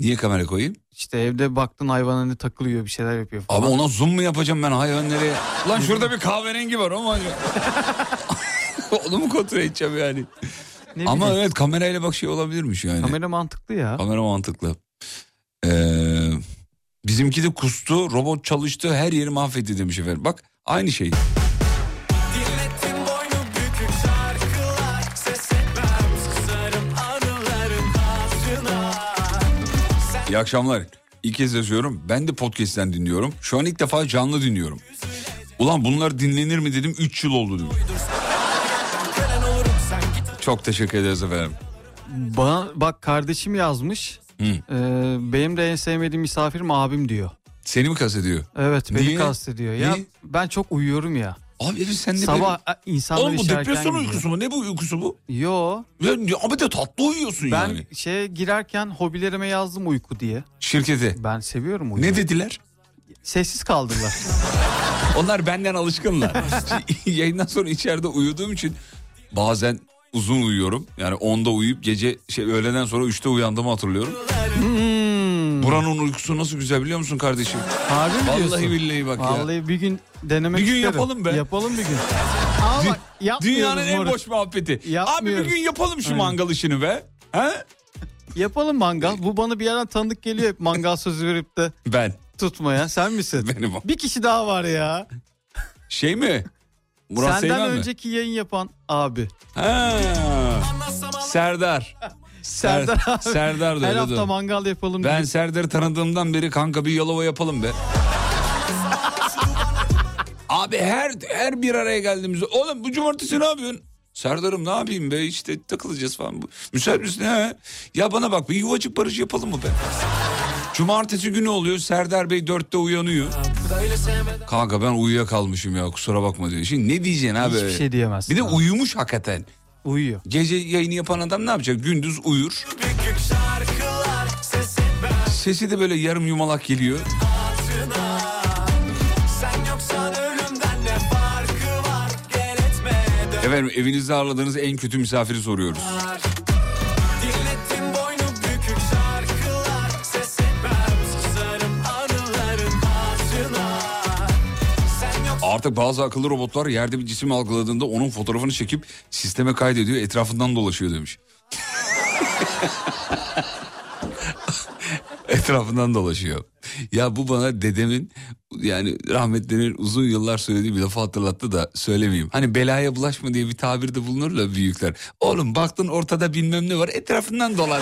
Niye kamera koyayım? İşte evde baktın hayvan hani takılıyor bir şeyler yapıyor falan. Abi ona zoom mu yapacağım ben hayvan nereye? Lan şurada bir kahverengi var ama. Onu mu kontrol edeceğim yani? Ne Ama bileyim. evet kamerayla bak şey olabilirmiş yani. Kamera mantıklı ya. Kamera mantıklı. Ee, bizimki de kustu, robot çalıştı, her yeri mahvetti demiş efendim. Bak aynı şey. İyi akşamlar. İlk kez yazıyorum. Ben de podcast'ten dinliyorum. Şu an ilk defa canlı dinliyorum. Ulan bunlar dinlenir mi dedim 3 yıl oldu dedim. Çok teşekkür ederiz efendim. Bana bak kardeşim yazmış. Hı. Ee, benim de en sevmediğim misafirim abim diyor. Seni mi kastediyor? Evet beni Niye? kastediyor. Ya Niye? ben çok uyuyorum ya. Abi evet sen de Sabah a- insanlar Oğlum bu işe erken depresyon gidiyor. uykusu mu? Ne bu uykusu bu? Yo. Ya, abi de tatlı uyuyorsun Ben yani. şeye girerken hobilerime yazdım uyku diye. Şirkete. Ben seviyorum uyumayı. Ne dediler? Sessiz kaldılar. Onlar benden alışkınlar. Yayından sonra içeride uyuduğum için bazen uzun uyuyorum. Yani 10'da uyuyup gece şey öğleden sonra 3'te uyandığımı hatırlıyorum. Hmm. Buranın uykusu nasıl güzel biliyor musun kardeşim? Harbi mi Vallahi diyorsun? billahi bak ya. Vallahi bir gün denemek Bir gün isterim. yapalım be. Yapalım bir gün. Ama bak yapmıyoruz Dünyanın en moruk. boş muhabbeti. Abi bir Yapmıyoruz. gün yapalım şu Aynen. mangal işini be. He? Yapalım mangal. Bu bana bir yerden tanıdık geliyor hep mangal sözü verip de Ben. tutmaya. Sen misin? Benim o. Bir kişi daha var ya. Şey mi? Murat Senden Seymen mi? önceki yayın yapan abi. Ha. Serdar. Serdar Ser- abi. Serdar da Her hafta diyor. mangal yapalım. Ben diye. Serdar'ı tanıdığımdan beri kanka bir Yalova yapalım be. Abi her her bir araya geldiğimizde oğlum bu cumartesi ne yapıyorsun? Serdar'ım ne yapayım be işte takılacağız falan. Müsait misin he? Ya bana bak bir yuvacık barış yapalım mı be? Cumartesi günü oluyor Serdar Bey dörtte uyanıyor. Kanka ben uyuyakalmışım ya kusura bakma diyor. Şimdi ne diyeceksin abi? Hiçbir şey diyemezsin. Bir de abi. uyumuş hakikaten. Uyuyor. Gece yayını yapan adam ne yapacak? Gündüz uyur. Sesi de böyle yarım yumalak geliyor. Efendim evinizde ağırladığınız en kötü misafiri soruyoruz. Artık bazı akıllı robotlar yerde bir cisim algıladığında onun fotoğrafını çekip sisteme kaydediyor etrafından dolaşıyor demiş. etrafından dolaşıyor. Ya bu bana dedemin yani rahmetlinin uzun yıllar söylediği bir lafı hatırlattı da söylemeyeyim. Hani belaya bulaşma diye bir tabirde bulunurlar büyükler. Oğlum baktın ortada bilmem ne var etrafından dolan.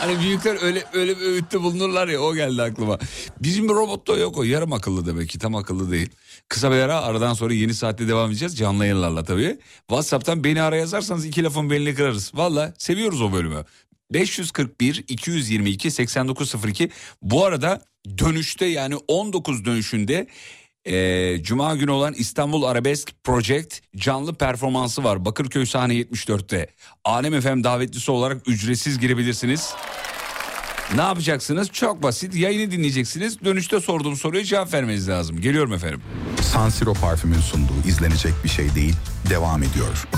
Hani büyükler öyle öyle bir öğütte bulunurlar ya o geldi aklıma. Bizim bir robotta yok o yarım akıllı demek ki tam akıllı değil. Kısa bir ara aradan sonra yeni saatte devam edeceğiz canlı yayınlarla tabii. Whatsapp'tan beni ara yazarsanız iki lafın belini kırarız. Valla seviyoruz o bölümü. 541 222 8902 bu arada dönüşte yani 19 dönüşünde eee, Cuma günü olan İstanbul Arabesk Project canlı performansı var. Bakırköy sahne 74'te. Alem FM davetlisi olarak ücretsiz girebilirsiniz. Ne yapacaksınız? Çok basit. Yayını dinleyeceksiniz. Dönüşte sorduğum soruya cevap vermeniz lazım. Geliyorum efendim. San Siro parfümün sunduğu izlenecek bir şey değil devam ediyor.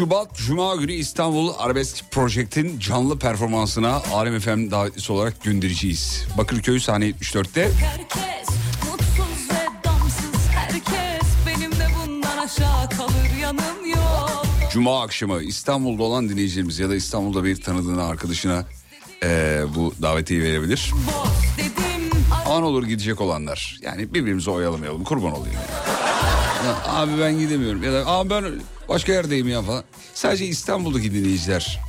Şubat Cuma günü İstanbul Arabesk Project'in canlı performansına Alem FM davetlisi olarak göndereceğiz. Bakırköy sahne 74'te. Herkes mutsuz ve damsız herkes Benim de bundan aşağı kalır yanım yok Cuma akşamı İstanbul'da olan dinleyicilerimiz ya da İstanbul'da bir tanıdığına arkadaşına eee, bu davetiyi verebilir. Dedim An olur gidecek olanlar. Yani birbirimizi oyalamayalım kurban olayım. Ya, abi ben gidemiyorum ya da abi ben başka yerdeyim ya falan. Sadece İstanbul'daki dinleyiciler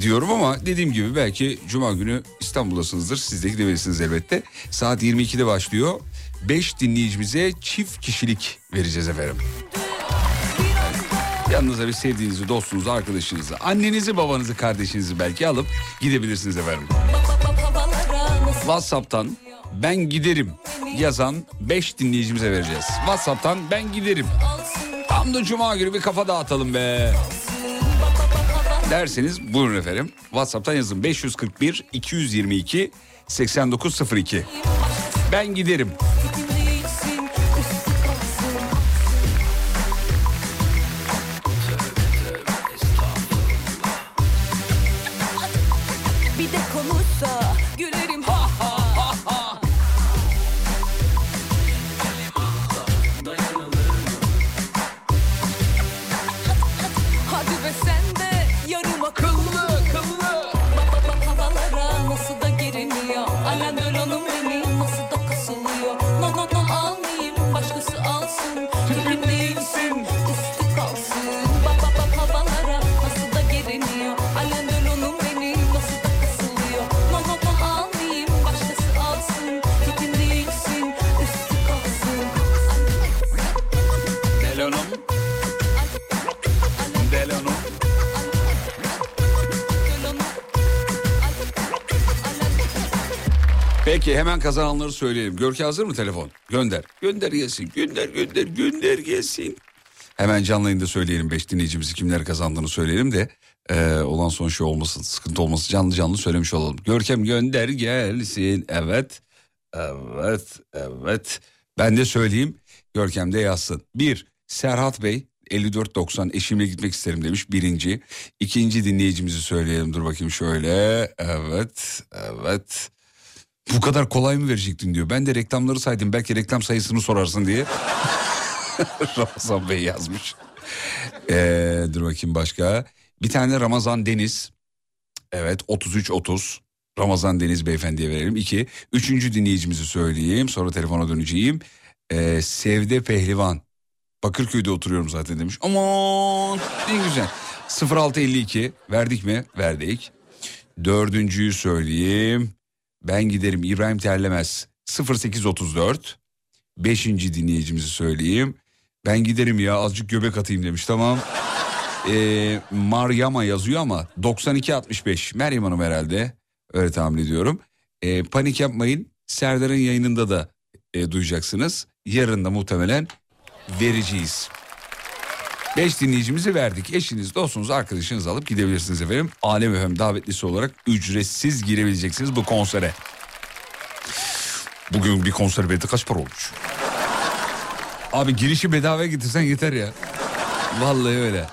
diyorum ama dediğim gibi belki Cuma günü İstanbul'dasınızdır. Siz de gidebilirsiniz elbette. Saat 22'de başlıyor. 5 dinleyicimize çift kişilik vereceğiz efendim. Yanınıza bir sevdiğinizi, dostunuzu, arkadaşınızı, annenizi, babanızı, kardeşinizi belki alıp gidebilirsiniz efendim. WhatsApp'tan ben giderim yazan 5 dinleyicimize vereceğiz. WhatsApp'tan ben giderim. Tam da cuma günü bir kafa dağıtalım be. Derseniz buyurun efendim. WhatsApp'tan yazın 541 222 8902. Ben giderim. Peki hemen kazananları söyleyelim. Görke hazır mı telefon? Gönder. Gönder gelsin. Gönder gönder gönder gelsin. Hemen canlı yayında söyleyelim. Beş dinleyicimizi kimler kazandığını söyleyelim de e, olan son şey olmasın, sıkıntı olmasın. Canlı canlı söylemiş olalım. Görkem gönder gelsin. Evet. Evet. Evet. Ben de söyleyeyim. Görkem de yazsın. Bir, Serhat Bey 5490 eşimle gitmek isterim demiş birinci. İkinci dinleyicimizi söyleyelim dur bakayım şöyle. Evet, evet. Bu kadar kolay mı verecektin diyor. Ben de reklamları saydım belki reklam sayısını sorarsın diye. Ramazan Bey yazmış. Ee, dur bakayım başka. Bir tane Ramazan Deniz. Evet 33-30. Ramazan Deniz beyefendiye verelim. İki. Üçüncü dinleyicimizi söyleyeyim. Sonra telefona döneceğim. Ee, Sevde Pehlivan. Bakırköy'de oturuyorum zaten demiş. Aman ne güzel. 0652 verdik mi? Verdik. Dördüncüyü söyleyeyim. Ben giderim İbrahim Terlemez 0834. Beşinci dinleyicimizi söyleyeyim. Ben giderim ya azıcık göbek atayım demiş tamam. Ee, Maryama yazıyor ama 9265 Meryem Hanım herhalde öyle tahmin ediyorum. Ee, panik yapmayın Serdar'ın yayınında da e, duyacaksınız. Yarın da muhtemelen vereceğiz. Beş dinleyicimizi verdik. Eşiniz, dostunuz, arkadaşınızı alıp gidebilirsiniz efendim. Alem efendim davetlisi olarak ücretsiz girebileceksiniz bu konsere. Bugün bir konser bileti kaç para olmuş? Abi girişi bedavaya getirsen yeter ya. Vallahi öyle.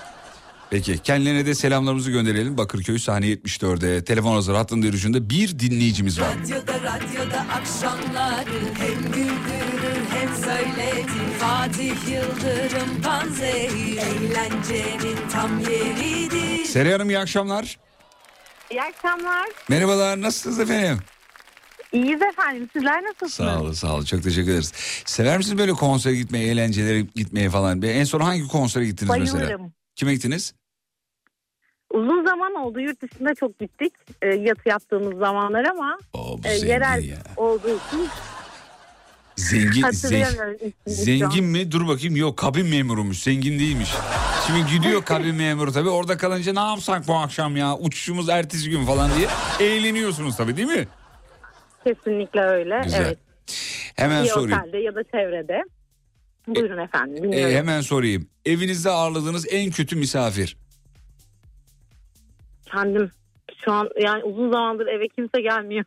Peki kendilerine de selamlarımızı gönderelim. Bakırköy sahne 74'e telefon hazır hattın ucunda bir dinleyicimiz var. Radyoda radyoda akşamları hem güldürür hem söyletir Fatih Yıldırım Panzehir eğlencenin tam yeridir. Seray Hanım iyi akşamlar. İyi akşamlar. Merhabalar nasılsınız efendim? İyiyiz efendim. Sizler nasılsınız? Sağ olun sağ olun çok teşekkür ederiz. Sever misiniz böyle konsere gitmeyi, eğlencelere gitmeyi falan? En son hangi konsere gittiniz mesela? Bayılırım. Kime gittiniz? Uzun zaman oldu yurt dışında çok gittik. E, yatı yaptığımız zamanlar ama Oo, bu e, zengin yerel ya. olduğu için Zengin, zengin, zengin mi? Dur bakayım yok kabin memurumuş zengin değilmiş. Şimdi gidiyor kabin memuru tabii orada kalınca ne yapsak bu akşam ya uçuşumuz ertesi gün falan diye eğleniyorsunuz tabii değil mi? Kesinlikle öyle. Güzel. Evet. Hemen Bir sorayım. otelde ya da çevrede. Buyurun efendim. E, hemen sorayım. Evinizde ağırladığınız en kötü misafir. Kendim şu an yani uzun zamandır eve kimse gelmiyor.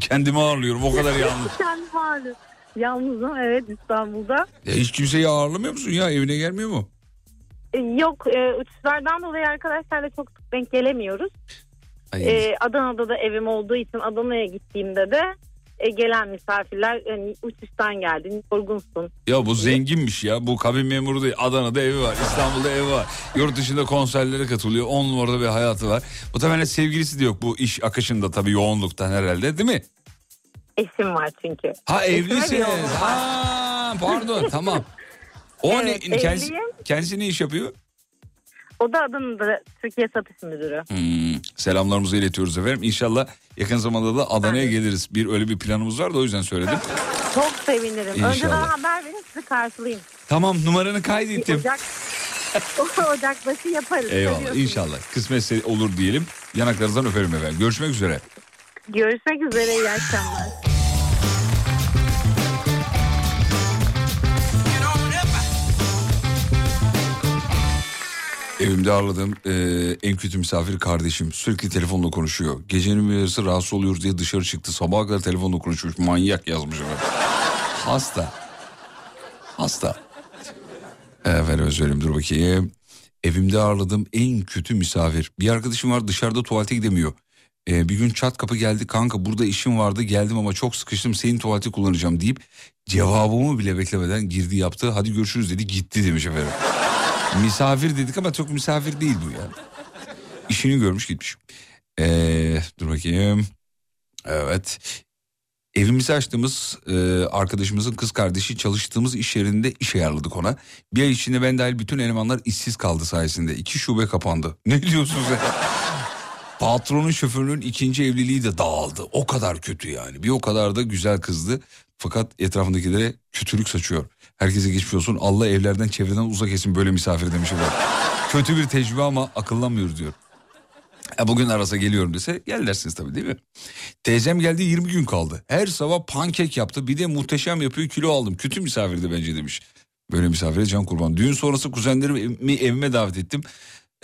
Kendimi ağırlıyorum o kadar yalnız. Kendim ağrı. Yalnızım evet İstanbul'da. Ya hiç kimseyi ağırlamıyor musun ya evine gelmiyor mu? E, Yok e, uçuşlardan dolayı arkadaşlarla çok denk gelemiyoruz. E, Adana'da da evim olduğu için Adana'ya gittiğimde de e, gelen misafirler hani, uçuştan geldin yorgunsun. Ya bu zenginmiş ya. Bu kabin memuru değil. Adana'da evi var. İstanbul'da evi var. Yurt dışında konserlere katılıyor. On numarada bir hayatı var. Bu tabii sevgilisi de yok. Bu iş akışında tabii yoğunluktan herhalde değil mi? Eşim var çünkü. Ha Eşime bir evlisiniz. var. Ha pardon tamam. O Evet, ne, kendisi, evliyim. kendisi ne iş yapıyor? O da Adana'da Türkiye satış müdürü. Hmm, selamlarımızı iletiyoruz efendim. İnşallah yakın zamanda da Adana'ya geliriz. Bir öyle bir planımız var da o yüzden söyledim. Çok sevinirim. İnşallah. Önceden haber verin sizi karşılayayım. tamam numaranı kaydettim. Ocak, Ocakbaşı yaparız. Eyvallah Biliyorsunuz. inşallah. Kısmetse olur diyelim. Yanaklarınızdan öperim efendim. Görüşmek üzere. Görüşmek üzere iyi akşamlar. Evimde ağırladığım e, en kötü misafir kardeşim. Sürekli telefonla konuşuyor. Gecenin bir yarısı rahatsız oluyoruz diye dışarı çıktı. Sabaha kadar telefonla konuşmuş. Manyak yazmış efendim. Hasta. Hasta. Efendim söyleyeyim dur bakayım. Evimde ağırladığım en kötü misafir. Bir arkadaşım var dışarıda tuvalete gidemiyor. Ee, bir gün çat kapı geldi kanka burada işim vardı geldim ama çok sıkıştım senin tuvaleti kullanacağım deyip cevabımı bile beklemeden girdi yaptı hadi görüşürüz dedi gitti demiş efendim. Misafir dedik ama çok misafir değil bu yani. İşini görmüş gitmiş. Ee, dur bakayım. Evet. Evimizi açtığımız e, arkadaşımızın kız kardeşi çalıştığımız iş yerinde iş ayarladık ona. Bir ay içinde ben dahil bütün elemanlar işsiz kaldı sayesinde. İki şube kapandı. Ne diyorsun sen? Patronun şoförünün ikinci evliliği de dağıldı. O kadar kötü yani. Bir o kadar da güzel kızdı. Fakat etrafındakilere kötülük saçıyor. Herkese geçmiş olsun. Allah evlerden çevreden uzak etsin böyle misafir demiş. Kötü bir tecrübe ama akıllanmıyoruz diyor. E bugün arasa geliyorum dese gel dersiniz tabii değil mi? Teyzem geldi 20 gün kaldı. Her sabah pankek yaptı bir de muhteşem yapıyor kilo aldım. Kötü misafirdi bence demiş. Böyle misafire can kurban. Düğün sonrası kuzenlerimi evime davet ettim.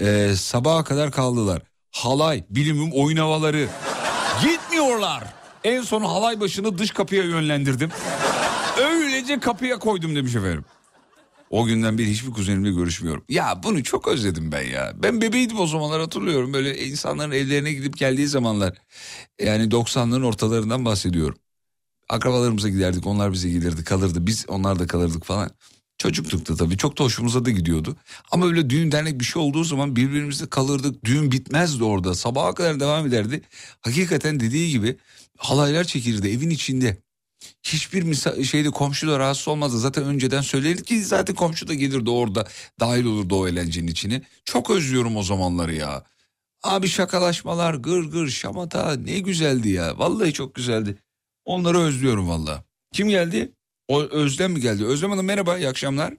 Ee, sabaha kadar kaldılar. Halay, bilimum oyun havaları. Gitmiyorlar. En son halay başını dış kapıya yönlendirdim. Öylece kapıya koydum demiş efendim. O günden beri hiçbir kuzenimle görüşmüyorum. Ya bunu çok özledim ben ya. Ben bebeydim o zamanlar hatırlıyorum. Böyle insanların evlerine gidip geldiği zamanlar. Yani 90'ların ortalarından bahsediyorum. Akrabalarımıza giderdik onlar bize gelirdi kalırdı. Biz onlar da kalırdık falan. Çocuktuk da tabii çok da hoşumuza da gidiyordu. Ama öyle düğün dernek bir şey olduğu zaman birbirimizle kalırdık. Düğün bitmezdi orada. Sabaha kadar devam ederdi. Hakikaten dediği gibi halaylar çekilirdi evin içinde. Hiçbir şeyde komşu da rahatsız olmazdı. Zaten önceden söylerdik ki zaten komşu da gelirdi orada. Dahil olurdu o eğlencenin içine. Çok özlüyorum o zamanları ya. Abi şakalaşmalar, gır gır, şamata ne güzeldi ya. Vallahi çok güzeldi. Onları özlüyorum vallahi. Kim geldi? O Özlem mi geldi? Özlem Hanım merhaba, iyi akşamlar.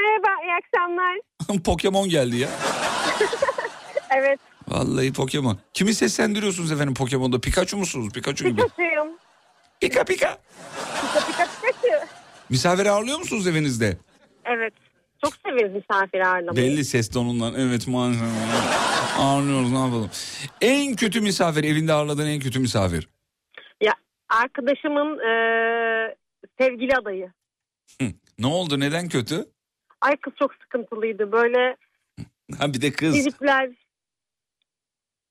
Merhaba iyi akşamlar. Pokemon geldi ya. Evet Vallahi Pokemon. Kimi seslendiriyorsunuz efendim Pokemon'da? Pikachu musunuz? Pikachu gibi. Pikachu'yum. Pika pika. Pika pika Pikachu. Misafir ağırlıyor musunuz evinizde? Evet. Çok severiz misafir ağırlamayı. Belli ses tonundan. Evet maşallah. Ağırlıyoruz ne yapalım. En kötü misafir evinde ağırladığın en kötü misafir. Ya arkadaşımın e, sevgili adayı. Ne oldu neden kötü? Ay kız çok sıkıntılıydı. Böyle Ha bir de kız. tripler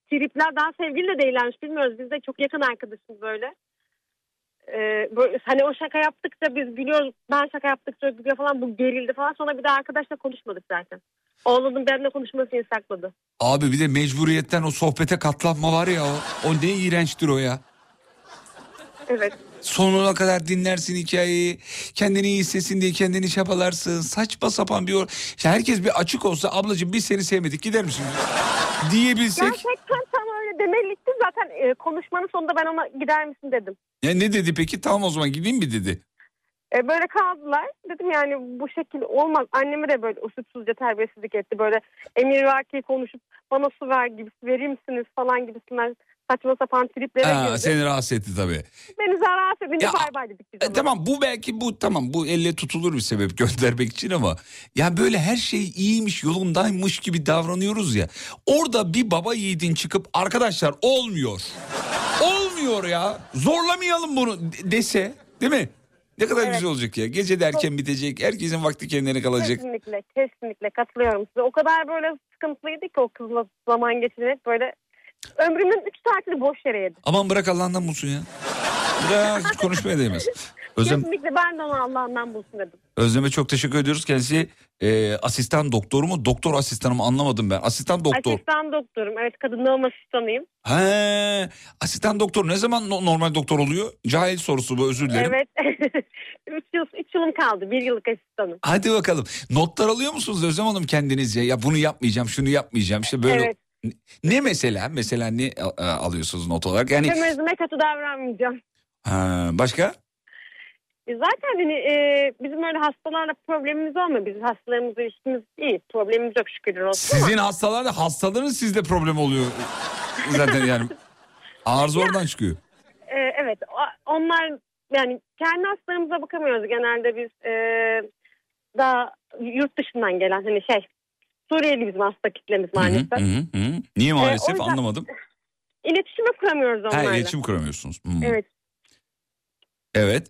tripler daha sevgili de değillermiş bilmiyoruz. Biz de çok yakın arkadaşız böyle. Ee, böyle hani o şaka yaptıkça biz gülüyoruz. Ben şaka yaptıkça gülüyor falan. Bu gerildi falan. Sonra bir daha arkadaşla konuşmadık zaten. Oğlunun benimle konuşmasını yasakladı. Abi bir de mecburiyetten o sohbete katlanma var ya o. O ne iğrençtir o ya. Evet. Sonuna kadar dinlersin hikayeyi. Kendini iyi hissetsin diye kendini çabalarsın. Saçma sapan bir... or- İşte herkes bir açık olsa ablacığım biz seni sevmedik gider misin? Diyebilsek. Gerçekten tam öyle demelikti. Zaten e, konuşmanın sonunda ben ona gider misin dedim. Ya ne dedi peki? Tamam o zaman gideyim mi dedi. E, böyle kaldılar. Dedim yani bu şekil olmaz. Annemi de böyle usulsüzce terbiyesizlik etti. Böyle emir vaki konuşup bana su ver gibi verir misiniz falan gibisinden saçma sapan triplere Ha, girdi. seni rahatsız etti tabii. Beni rahatsız edince Ya, bay bay dedik biz E, tamam bu belki bu tamam bu elle tutulur bir sebep göndermek için ama ya böyle her şey iyiymiş yolundaymış gibi davranıyoruz ya. Orada bir baba yiğidin çıkıp arkadaşlar olmuyor. olmuyor ya. Zorlamayalım bunu de- dese değil mi? Ne kadar Evet. güzel olacak ya. Gece de erken bitecek. Herkesin vakti kendine kalacak. Kesinlikle, kesinlikle katılıyorum size. O kadar böyle sıkıntılıydı ki o kızla zaman geçirmek böyle ömrümün 3 saatini boş yere yedim. Aman bırak Allah'ından bulsun ya. Bırak hiç konuşmaya değmez. Özlem, Kesinlikle ben de onu Allah'ından bulsun dedim. Özlem'e çok teşekkür ediyoruz. Kendisi e, asistan doktoru mu? Doktor asistanı mı anlamadım ben. Asistan doktor. Asistan doktorum. Evet kadın doğum asistanıyım. He, asistan doktor ne zaman no- normal doktor oluyor? Cahil sorusu bu özür dilerim. Evet. 3 yıl, üç yılım kaldı. 1 yıllık asistanım. Hadi bakalım. Notlar alıyor musunuz Özlem Hanım kendinizce? Ya bunu yapmayacağım, şunu yapmayacağım. İşte böyle. Evet. Ne mesela? Mesela ne e, e, alıyorsunuz not olarak? Yani Temizime kötü davranmayacağım. ha, başka? E Zaten hani e, bizim öyle hastalarla problemimiz olmuyor. Bizim hastalarımızla ilişkimiz iyi. Problemimiz yok şükürler olsun Sizin ama. hastalarda hastaların sizde problem oluyor. Zaten yani arıza oradan çıkıyor. E, evet o- onlar yani kendi hastalarımıza bakamıyoruz. Genelde biz e, daha yurt dışından gelen hani şey Suriyeli bizim hasta kitlemiz maalesef. Hı hı, hı hı. Niye maalesef o yüzden- anlamadım. İletişime kuramıyoruz Ha, onlarla. iletişim kuramıyorsunuz. Hı. Evet. Evet.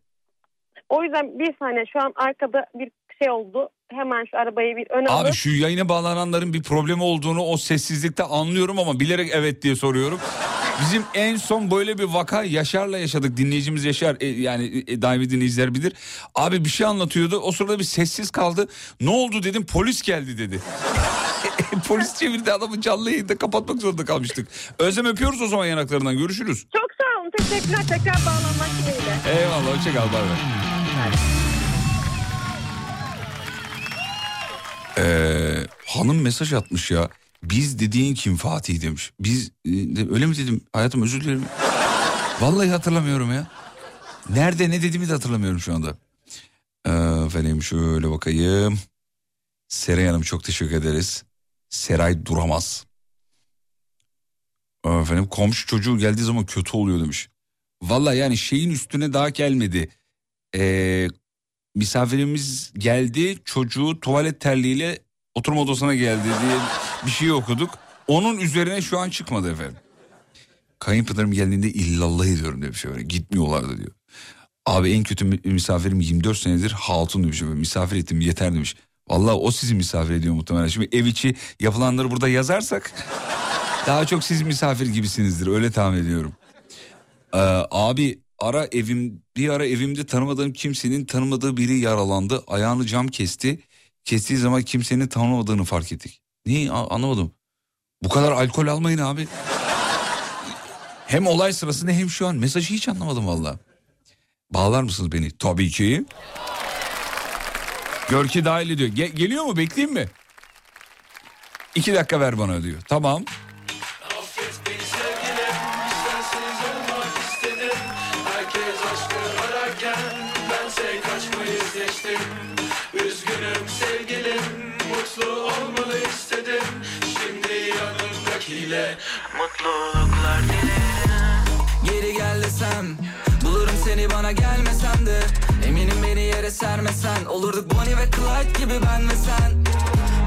O yüzden bir saniye şu an arkada bir şey oldu. Hemen şu arabayı bir öne Abi alıp şu yayına bağlananların bir problemi olduğunu o sessizlikte anlıyorum ama bilerek evet diye soruyorum. Bizim en son böyle bir vaka Yaşar'la yaşadık. Dinleyicimiz Yaşar e, yani e, daimi dinleyiciler bilir. Abi bir şey anlatıyordu. O sırada bir sessiz kaldı. Ne oldu dedim polis geldi dedi. polis çevirdi adamı canlı yayında kapatmak zorunda kalmıştık. Özlem öpüyoruz o zaman yanaklarından görüşürüz. çok sağ olun teşekkürler tekrar bağlanmak dileğiyle. Eyvallah hoşçakal bay bay. Ee, hanım mesaj atmış ya. Biz dediğin kim Fatih demiş. Biz e, de- öyle mi dedim hayatım özür dilerim. Vallahi hatırlamıyorum ya. Nerede ne dediğimi de hatırlamıyorum şu anda. Ee, efendim şöyle bakayım. Seray Hanım çok teşekkür ederiz. Seray Duramaz. Ee, Efendim komşu çocuğu geldiği zaman kötü oluyor demiş. Vallahi yani şeyin üstüne daha gelmedi. Ee, misafirimiz geldi çocuğu tuvalet terliğiyle oturma odasına geldi diye bir şey okuduk. Onun üzerine şu an çıkmadı efendim. Kayınpederim geldiğinde illallah ediyorum diye bir şey var. Gitmiyorlardı diyor. Abi en kötü mi- misafirim 24 senedir hatun demiş. Misafir ettim yeter demiş. Vallahi o sizi misafir ediyor muhtemelen. Şimdi ev içi yapılanları burada yazarsak daha çok siz misafir gibisinizdir öyle tahmin ediyorum. Ee, abi ara evim bir ara evimde tanımadığım kimsenin tanımadığı biri yaralandı. Ayağını cam kesti. Kestiği zaman kimsenin tanımadığını fark ettik. Niye anlamadım. Bu kadar alkol almayın abi. Hem olay sırasında hem şu an mesajı hiç anlamadım valla. Bağlar mısınız beni? Tabii ki. Görki dahil ediyor. Ge- geliyor mu bekleyeyim mi? İki dakika ver bana diyor. Tamam. Üzgünüm sevgilim mutlu olmanı istedim. Şimdi yanımdakiyle Mutluluklar dilerim. Geri gel desem Bulurum seni bana gelmesen de. Eminim beni yere sermesen Olurduk Bonnie ve Clyde gibi ben ve sen.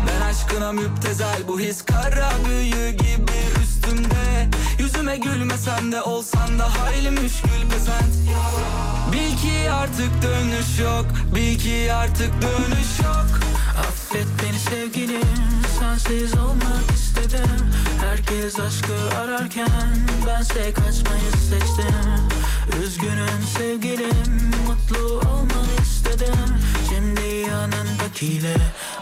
Ben aşkına müptezel Bu his kara büyü gibi üstümde. Yüzüme gülmesen de olsan da hayli müşkül pesent. Bil ki artık dönüş yok Bil ki artık dönüş yok Affet beni sevgilim Sensiz olmak istedim Herkes aşkı ararken Bense kaçmayı seçtim Üzgünüm sevgilim Mutlu olmanı istedim Şimdi yanındakiyle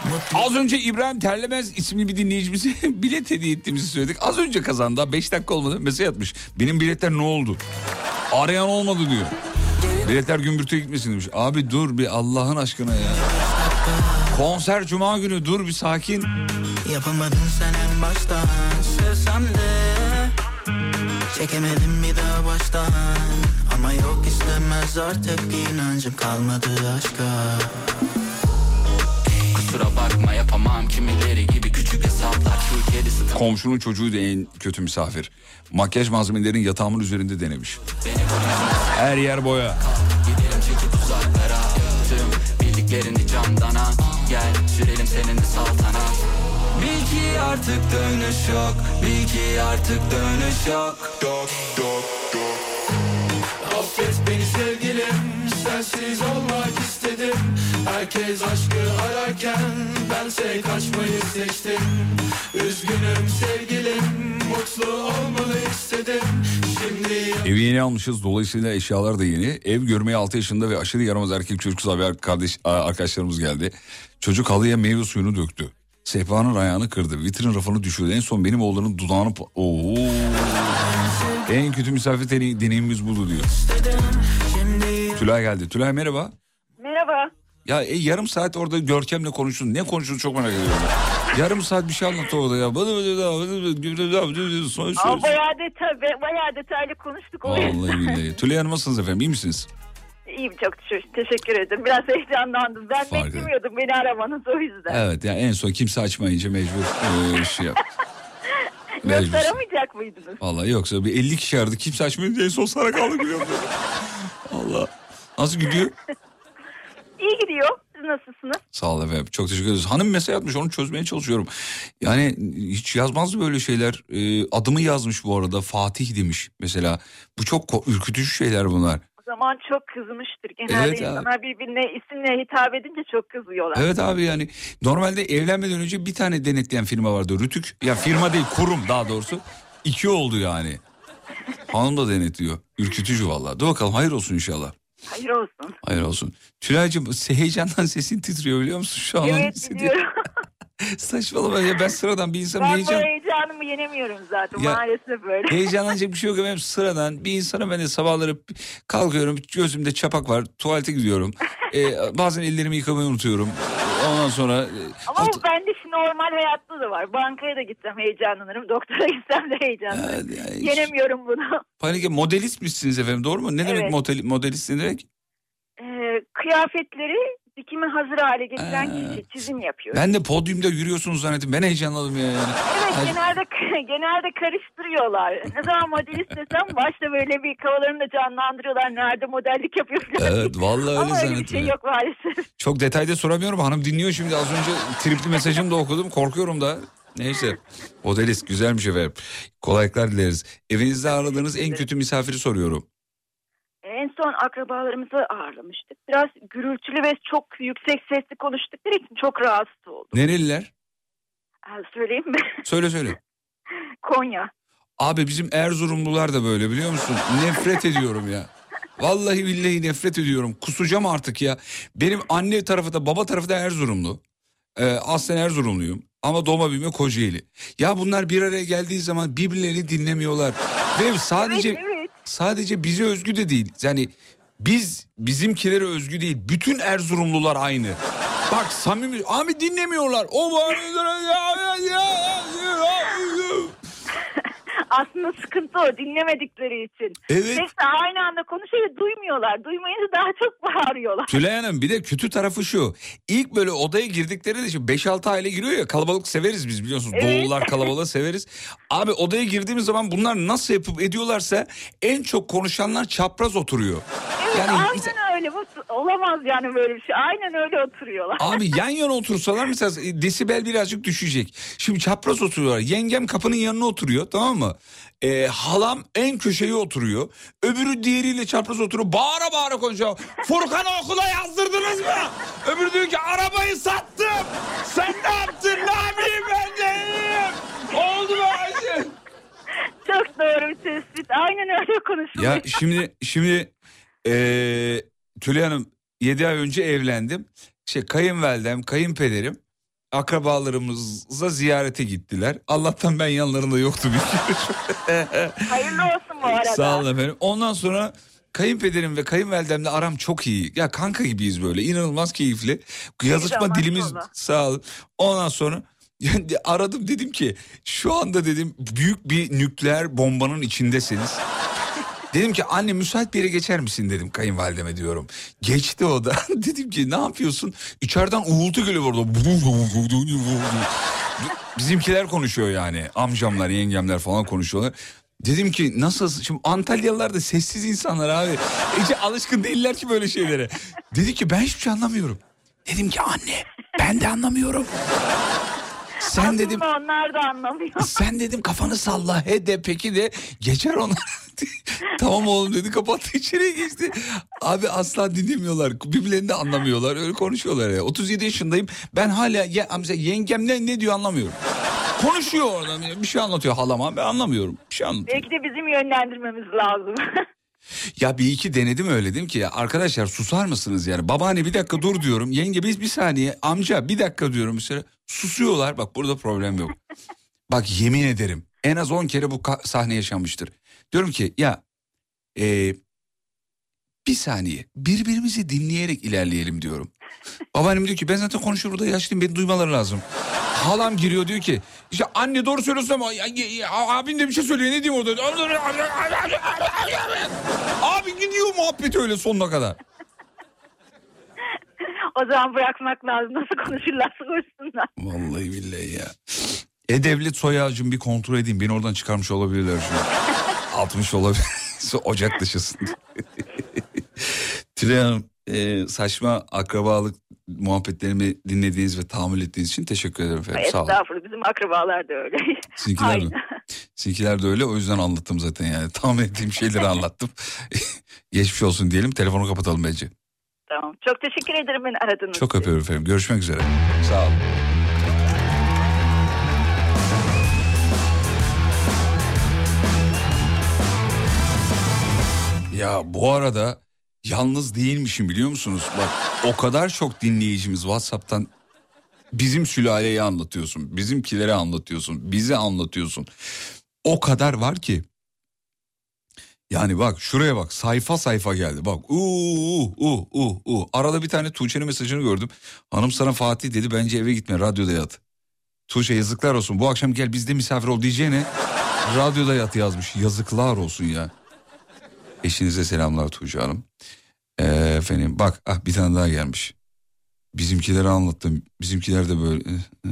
Mutlu Az önce İbrahim Terlemez isimli bir dinleyicimize bilet hediye ettiğimizi söyledik. Az önce kazandı. 5 dakika olmadı mesaj atmış. Benim biletler ne oldu? Arayan olmadı diyor. Biletler gümbürtüye gitmesin demiş. Abi dur bir Allah'ın aşkına ya. Konser cuma günü dur bir sakin. Yapamadın sen en baştan Sevsem de Çekemedim bir daha baştan Ama yok istemez artık inancım kalmadı aşka Kusura bakma yapamam kimileri gibi küçük hesaplar Şu kedisi Komşunun çocuğu da en kötü misafir. Makyaj malzemelerin yatağımın üzerinde denemiş. Her yer boya. Gidelim çekip uzaklara Tüm bildiklerini camdan sürelim seninle saltanat. Bil ki artık dönüş yok. Bil ki artık dönüş yok. Dok dok dok. Affet beni sevgilim. Sensiz olmak istedim. Herkes aşkı ararken Bense kaçmayı seçtim. Üzgünüm sevgilim. Mutlu olmanı istedim. Şimdi Evi yeni almışız. Dolayısıyla eşyalar da yeni. Ev görmeye 6 yaşında ve aşırı yaramaz erkek çocuk sahibi kardeş, arkadaşlarımız geldi. Çocuk halıya meyve suyunu döktü. Sehpanın ayağını kırdı. Vitrin rafını düşürdü. En son benim oğlanın dudağını... Oo. En kötü misafir deney- deneyimimiz budur diyor. Tülay geldi. Tülay merhaba. Merhaba. Ya e, yarım saat orada Görkem'le konuştun. Ne konuştun çok merak ediyorum. yarım saat bir şey anlattı orada ya. Bayağı detaylı, bayağı detaylı konuştuk. Vallahi billahi. Tülay Hanım nasılsınız efendim? İyi misiniz? İyiyim çok teşekkür- ederim. Biraz heyecanlandım. Ben Fark beklemiyordum beni aramanız o yüzden. Evet ya en son kimse açmayınca mecbur e, şey yap. Yoksa aramayacak mıydınız? Vallahi yoksa bir 50 kişi aradı kimse açmayınca en son sana kaldı musun? Allah. Nasıl gidiyor? İyi gidiyor. Siz nasılsınız? Sağ ol efendim. Çok teşekkür ederiz. Hanım mesaj atmış onu çözmeye çalışıyorum. Yani hiç yazmazdı böyle şeyler. Ee, adımı yazmış bu arada Fatih demiş mesela. Bu çok ürkütücü şeyler bunlar. Zaman çok kızmıştır. Genelde Evet abi. insanlar birbirine isimle hitap edince çok kızıyorlar. Evet abi yani normalde evlenmeden önce bir tane denetleyen firma vardı Rütük. Ya firma değil kurum daha doğrusu. İki oldu yani. Hanım da denetliyor. Ürkütücü vallahi. Dur bakalım hayır olsun inşallah. Hayır olsun. Hayır olsun. Tülay'cığım heyecandan sesin titriyor biliyor musun şu an? Evet biliyorum. Saçmalama ya ben sıradan bir insanım ben heyecan. bu heyecanımı yenemiyorum zaten. Ya, Maalesef böyle. Heyecanlanacak bir şey yok. Ben sıradan bir insanım ben de sabahları kalkıyorum gözümde çapak var tuvalete gidiyorum. Ee, bazen ellerimi yıkamayı unutuyorum. Ondan sonra e, Ama bu bende şimdi normal hayatta da var. Bankaya da gitsem heyecanlanırım. Doktora gitsem de heyecanlanırım. Yenemiyorum bunu. panik modelist misiniz efendim doğru mu? Ne demek Evet. model, modelist ne demek? Ee, kıyafetleri dikime hazır hale getiren kişi çizim yapıyor. Ben de podyumda yürüyorsunuz zannettim. Ben heyecanladım ya. Yani. Evet genelde genelde karıştırıyorlar. Ne zaman modelist desem başta böyle bir kafalarını da canlandırıyorlar. Nerede modellik yapıyor falan. Evet vallahi öyle Ama öyle bir zannettim. şey yok maalesef. Çok detayda soramıyorum. Hanım dinliyor şimdi. Az önce tripli mesajını da okudum. Korkuyorum da. Neyse. Modelist güzelmiş efendim. Kolaylıklar dileriz. Evinizde ağırladığınız en kötü misafiri soruyorum. En son akrabalarımızı ağırlamıştık. Biraz gürültülü ve çok yüksek sesli konuştukları için çok rahatsız oldum. Nereliler? Söyleyeyim mi? Söyle söyle. Konya. Abi bizim Erzurumlular da böyle biliyor musun? Nefret ediyorum ya. Vallahi billahi nefret ediyorum. Kusacağım artık ya. Benim anne tarafı da baba tarafı da Erzurumlu. Ee, aslen Erzurumluyum. Ama doğma büyüme Kocaeli. Ya bunlar bir araya geldiği zaman birbirlerini dinlemiyorlar. Ve sadece Evet, evet. Sadece bize özgü de değil. Yani biz bizimkilere özgü değil. Bütün Erzurumlular aynı. Bak samimi abi dinlemiyorlar. O var Aslında sıkıntı o dinlemedikleri için. Evet. Sesle aynı anda konuşuyor duymuyorlar. Duymayınca daha çok bağırıyorlar. Tülay Hanım bir de kötü tarafı şu. İlk böyle odaya girdikleri de şimdi 5-6 aile giriyor ya kalabalık severiz biz biliyorsunuz. Evet. Doğullar kalabalığı severiz. Abi odaya girdiğimiz zaman bunlar nasıl yapıp ediyorlarsa en çok konuşanlar çapraz oturuyor. Evet Yani aynen öyle. Bu, olamaz yani böyle bir şey. Aynen öyle oturuyorlar. Abi yan yana otursalar mesela desibel birazcık düşecek. Şimdi çapraz oturuyorlar. Yengem kapının yanına oturuyor tamam mı? Ee, halam en köşeye oturuyor. Öbürü diğeriyle çapraz oturuyor. Bağıra bağıra konuşuyor. Furkan'ı okula yazdırdınız mı? Öbürü diyor ki arabayı sattım. Sen ne yaptın? Ne yapayım ben de iyiyim. Oldu mu Ayşe? Çok doğru bir tespit. Aynen öyle konuşuluyor. Ya şimdi şimdi eee Tülay Hanım 7 ay önce evlendim. Şey kayınvalidem, kayınpederim akrabalarımıza ziyarete gittiler. Allah'tan ben yanlarında yoktum. Hayırlı olsun bu arada. Sağ olun efendim. Ondan sonra kayınpederim ve kayınvalidemle aram çok iyi. Ya kanka gibiyiz böyle. İnanılmaz keyifli. Yazışma dilimiz maşallah. sağ olun. Ondan sonra yani aradım dedim ki şu anda dedim büyük bir nükleer bombanın içindesiniz. Dedim ki anne müsait bir yere geçer misin dedim kayınvalideme diyorum. Geçti o da. dedim ki ne yapıyorsun? İçeriden uğultu geliyor orada. Bizimkiler konuşuyor yani. Amcamlar, yengemler falan konuşuyorlar. Dedim ki nasıl? Şimdi Antalyalılar da sessiz insanlar abi. Hiç alışkın değiller ki böyle şeylere. Dedi ki ben hiçbir şey anlamıyorum. Dedim ki anne ben de anlamıyorum. Sen dedim Aslında onlar da anlamıyor. sen dedim kafanı salla he de peki de geçer onlar. tamam oğlum dedi kapattı içeriye geçti. Abi asla dinlemiyorlar. Birbirlerini de anlamıyorlar. Öyle konuşuyorlar ya. 37 yaşındayım. Ben hala ya, mesela yengem ne, ne diyor anlamıyorum. Konuşuyor orada bir şey anlatıyor halama ben anlamıyorum. Bir şey anlatıyor. Belki de bizim yönlendirmemiz lazım. Ya bir iki denedim öyle dedim ki ya arkadaşlar susar mısınız yani babaanne bir dakika dur diyorum yenge biz bir saniye amca bir dakika diyorum mesela susuyorlar bak burada problem yok. bak yemin ederim en az 10 kere bu sahne yaşanmıştır. Diyorum ki ya e, bir saniye birbirimizi dinleyerek ilerleyelim diyorum. Babaannem diyor ki ben zaten konuşuyorum burada yaşlıyım beni duymaları lazım. Halam giriyor diyor ki işte anne doğru söylüyorsun ama abin de bir şey söylüyor ne diyeyim orada. Abi gidiyor muhabbet öyle sonuna kadar. o zaman bırakmak lazım. Nasıl konuşurlarsa konuşsunlar. Vallahi billahi ya. E-Devlet soy ağacımı bir kontrol edeyim. Beni oradan çıkarmış olabilirler şimdi. 60 olabilir. Ocak dışısın. Tülay Hanım e, saçma akrabalık muhabbetlerimi dinlediğiniz ve tahammül ettiğiniz için teşekkür ederim efendim. Sağ olun. Estağfurullah bizim akrabalar da öyle. Sizinkiler mi? Aynen. Sizinkiler de öyle o yüzden anlattım zaten yani. Tahmin ettiğim şeyleri anlattım. Geçmiş olsun diyelim telefonu kapatalım bence. Tamam. Çok teşekkür ederim beni aradığınız Çok için. öpüyorum efendim. Görüşmek üzere. Sağ olun. Ya bu arada yalnız değilmişim biliyor musunuz? Bak o kadar çok dinleyicimiz WhatsApp'tan bizim sülaleyi anlatıyorsun. Bizimkileri anlatıyorsun. Bizi anlatıyorsun. O kadar var ki. Yani bak şuraya bak sayfa sayfa geldi. Bak uuu uh uh uh. Arada bir tane Tuğçe'nin mesajını gördüm. Hanım sana Fatih dedi bence eve gitme radyoda yat. Tuğçe yazıklar olsun bu akşam gel bizde misafir ol diyeceğine radyoda yat yazmış. Yazıklar olsun ya. Eşinize selamlar Tuğçe Hanım. Ee, efendim bak ah bir tane daha gelmiş. Bizimkileri anlattım. Bizimkiler de böyle. ee,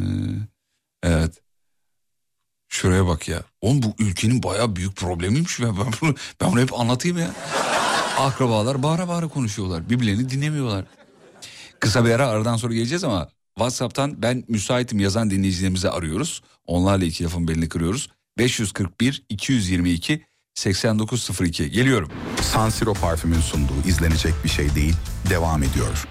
evet. Şuraya bak ya. Oğlum bu ülkenin bayağı büyük problemiymiş. Ben, ben, bunu, ben bunu hep anlatayım ya. Akrabalar bağıra bağıra konuşuyorlar. Birbirlerini dinlemiyorlar. Kısa bir ara aradan sonra geleceğiz ama WhatsApp'tan ben müsaitim yazan dinleyicilerimizi arıyoruz. Onlarla iki lafın belini kırıyoruz. 541 222 8902 geliyorum. San parfümün sunduğu izlenecek bir şey değil devam ediyor.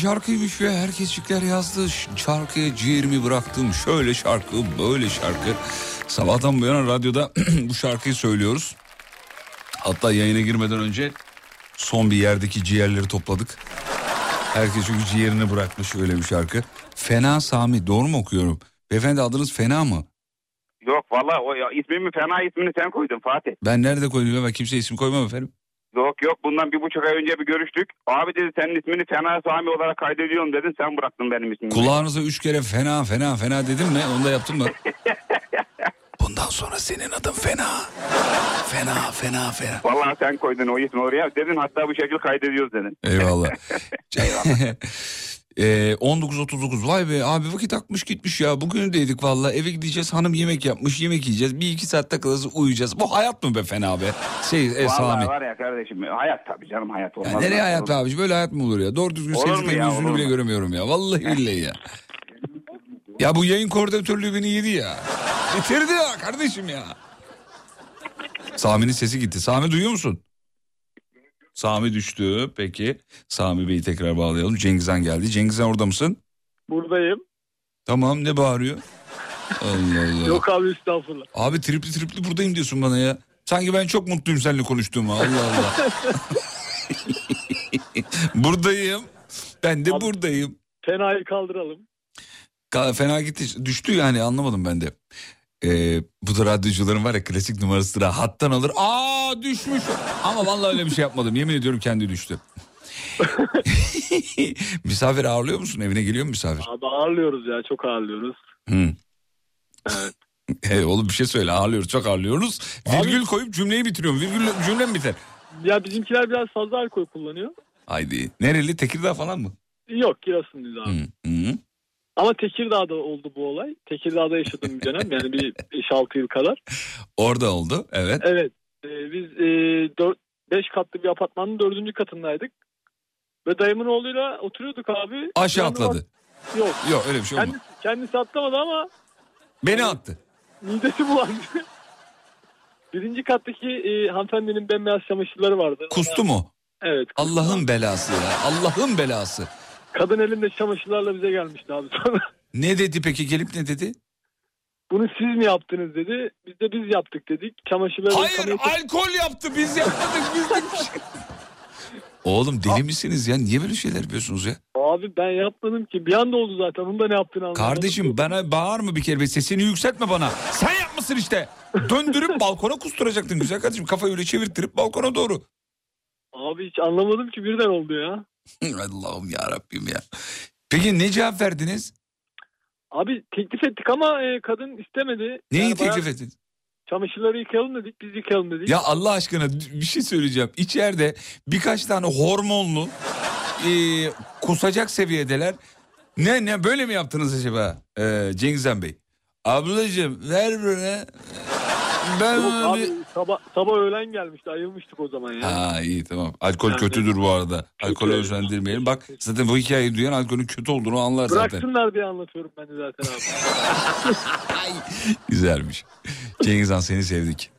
Şarkıymış ya herkesçikler yazdı. Şarkıya ciğerimi bıraktım. Şöyle şarkı böyle şarkı. Sabahtan bu yana radyoda bu şarkıyı söylüyoruz. Hatta yayına girmeden önce son bir yerdeki ciğerleri topladık. Herkes çünkü ciğerini bırakmış öyle bir şarkı. Fena Sami doğru mu okuyorum? Beyefendi adınız Fena mı? Yok valla o ya, ismimi fena ismini sen koydun Fatih. Ben nerede koydum ben kimseye isim koymam efendim. Yok yok bundan bir buçuk ay önce bir görüştük. Abi dedi senin ismini Fena Sami olarak kaydediyorum dedin sen bıraktın benim ismimi. Kulağınıza üç kere fena fena fena dedim mi? Onu da yaptın mı? Bundan sonra senin adın fena. Fena fena fena. Valla sen koydun o ismi oraya. Dedin hatta bu şekil kaydediyoruz dedin. Eyvallah. Ee, 19.39 vay be abi vakit akmış gitmiş ya. Bugün dedik valla eve gideceğiz hanım yemek yapmış yemek yiyeceğiz. Bir iki saat takılırız uyuyacağız. Bu hayat mı be fena be? Şey e, Sami. var ya kardeşim hayat tabii canım hayat olmaz. ya nereye hayat abici böyle hayat mı olur ya? Doğru düzgün sevdiklerin yüzünü bile göremiyorum ya. Vallahi billahi ya. Ya bu yayın koordinatörlüğü beni yedi ya. Bitirdi ya kardeşim ya. Sami'nin sesi gitti. Sami duyuyor musun? Sami düştü peki Sami Bey'i tekrar bağlayalım Cengizhan geldi Cengizhan orada mısın? Buradayım. Tamam ne bağırıyor? Allah Allah. Yok abi estağfurullah. Abi tripli tripli buradayım diyorsun bana ya. Sanki ben çok mutluyum seninle konuştuğuma. Allah Allah. buradayım. Ben de buradayım. Fenayı kaldıralım. Ka- Fena gitti. Düştü yani anlamadım ben de. Ee, bu da radyocuların var ya klasik numarasıdır. ha. Hattan alır. Aa düşmüş. Ama vallahi öyle bir şey yapmadım. Yemin ediyorum kendi düştü. misafir ağırlıyor musun? Evine geliyor mu misafir? Abi ağırlıyoruz ya çok ağırlıyoruz. Hı. Hey, oğlum bir şey söyle ağırlıyoruz çok ağırlıyoruz. Virgül koyup cümleyi bitiriyorum. Virgül cümle mi biter? Ya bizimkiler biraz fazla alkol kullanıyor. Haydi. Nereli? Tekirdağ falan mı? Yok Giresunluyuz abi. Hı. Ama Tekirdağ'da oldu bu olay. Tekirdağ'da yaşadım bir dönem yani bir 5-6 yıl kadar. Orada oldu. Evet. Evet e, biz 5 katlı bir apartmanın 4. katındaydık. Ve dayımın oğluyla oturuyorduk abi. Aşağı atladı. Yok. Yok öyle bir şey olmadı. Kendisi, kendisi atlamadı ama Beni attı. midesi bulandı. Birinci kattaki e, hanımefendinin bembeyaz çamaşırları vardı. Kustu mu? Evet. Allah'ın belası ya. Allah'ın belası. Kadın elinde çamaşırlarla bize gelmişti abi sonra. Ne dedi peki gelip ne dedi? Bunu siz mi yaptınız dedi. Biz de biz yaptık dedik. Çamaşırları Hayır yıkamaya- alkol yaptı biz yapmadık biz de bir şey. Oğlum deli misiniz ya? Niye böyle şeyler yapıyorsunuz ya? Abi ben yapmadım ki. Bir anda oldu zaten. Onun da ne yaptığını anlamadım. Kardeşim bana bağırma bir kere. Sesini yükseltme bana. Sen yapmışsın işte. Döndürüp balkona kusturacaktın güzel kardeşim. Kafayı öyle çevirttirip balkona doğru. Abi hiç anlamadım ki birden oldu ya. Allah'ım ya Rabbim ya. Peki ne cevap verdiniz? Abi teklif ettik ama e, kadın istemedi. Neyi Yani bayağı teklif ettiniz? Çamaşırları yıkayalım dedik. Biz yıkayalım dedik. Ya Allah aşkına bir şey söyleyeceğim. İçeride birkaç tane hormonlu e, kusacak seviyedeler. Ne ne böyle mi yaptınız acaba e, Cengizhan Bey? Ablacığım ver böyle. Ben Yok böyle abi bir- sabah, sabah öğlen gelmişti. Ayılmıştık o zaman ya. Ha iyi tamam. Alkol Yani- kötüdür bu arada. Alkolü özendirmeyelim. Bak zaten bu hikayeyi duyan alkolün kötü olduğunu anlar zaten. Bıraksınlar diye anlatıyorum ben de zaten abi. Güzelmiş. Cengizhan seni sevdik.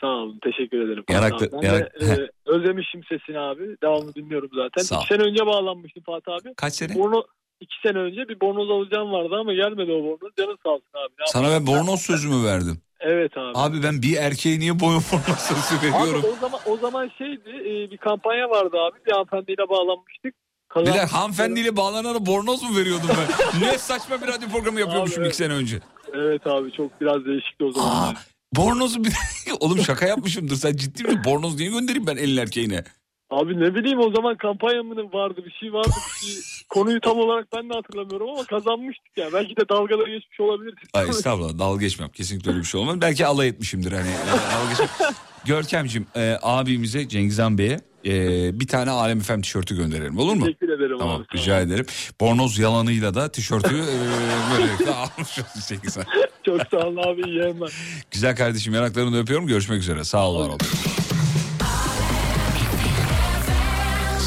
Sağ olun. Teşekkür ederim. Yanakta- Abi, ben yanak- de, e, özlemişim sesini abi. Devamlı dinliyorum zaten. Sağ ol. İki sene önce bağlanmıştım Fatih abi. Kaç sene? Borno, iki sene önce bir bornoz alacağım vardı ama gelmedi o bornoz. Canın sağ olsun abi. Ne Sana ben bornoz sözümü verdim. Evet abi. Abi ben bir erkeğe niye boyun formasını Abi veriyorum? o zaman o zaman şeydi e, bir kampanya vardı abi. Bir hanımefendiyle bağlanmıştık. Kazan- hanımefendiyle bağlanana bornoz mu veriyordum ben? ne saçma bir radyo programı yapıyormuşum Abi, iki sene önce. Evet abi çok biraz değişikti o zaman. Aa, bornozu bir... Oğlum şaka yapmışımdır sen ciddi misin? Bornoz niye göndereyim ben elin erkeğine? Abi ne bileyim o zaman kampanya mı vardı bir şey vardı bir şey. Konuyu tam olarak ben de hatırlamıyorum ama kazanmıştık ya. Belki de dalgaları geçmiş olabilir. Ay estağfurullah dalga geçmem. Kesinlikle öyle bir şey olmaz. Belki alay etmişimdir hani. Yani dalga geçmem. Görkemciğim e, abimize Cengizhan Bey'e e, bir tane Alem Efem tişörtü gönderelim olur mu? Teşekkür ederim Tamam abi. rica ederim. Bornoz yalanıyla da tişörtü e, böylelikle almış olsun Cengizhan. Çok sağ olun abi iyi yayınlar. Güzel kardeşim yanaklarını öpüyorum. Görüşmek üzere. Sağ ol var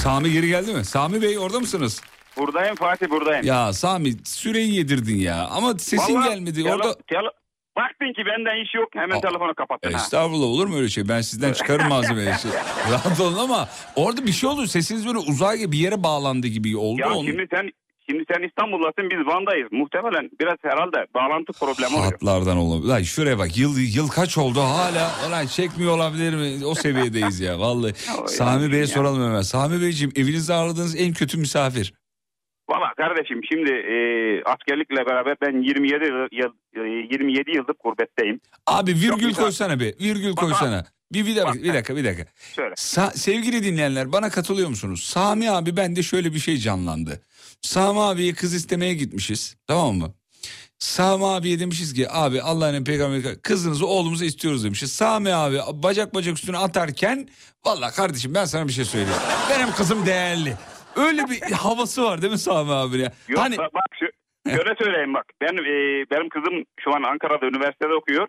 Sami geri geldi mi? Sami Bey orada mısınız? Buradayım Fatih buradayım. Ya Sami süreyi yedirdin ya. Ama sesin Vallahi gelmedi. tele- Orada tele- Baktın ki benden iş yok hemen telefonu kapattın ha. Estağfurullah olur mu öyle şey? Ben sizden çıkarım malzemeyi. Rahat olun ama orada bir şey oldu. Sesiniz böyle uzay gibi bir yere bağlandı gibi oldu. Ya Onu- şimdi sen şimdi sen İstanbul'dasın biz Van'dayız. Muhtemelen biraz herhalde bağlantı problemi oluyor. Hatlardan olabilir. Lan şuraya bak yıl yıl kaç oldu hala lan çekmiyor olabilir mi? O seviyedeyiz ya vallahi. Sami Bey'e soralım hemen. Sami Beyciğim evinizde ağırladığınız en kötü misafir. Valla kardeşim şimdi e, askerlikle beraber ben 27 yıl, yıl- e, 27 yıldır gurbetteyim. Abi virgül güzel. koysana bir. Virgül koysana. Bir, bir dakika, bir dakika, bir dakika. Şöyle. Sa- sevgili dinleyenler bana katılıyor musunuz? Sami abi bende şöyle bir şey canlandı. Sami abiye kız istemeye gitmişiz. Tamam mı? Sami abiye demişiz ki abi Allah'ın peygamberi kızınızı oğlumuzu istiyoruz demişiz. Sami abi bacak bacak üstüne atarken valla kardeşim ben sana bir şey söyleyeyim. Benim kızım değerli. Öyle bir havası var değil mi Sami abi ya? Yok Hani bak, şu, şöyle söyleyeyim bak. Ben e, benim kızım şu an Ankara'da üniversitede okuyor.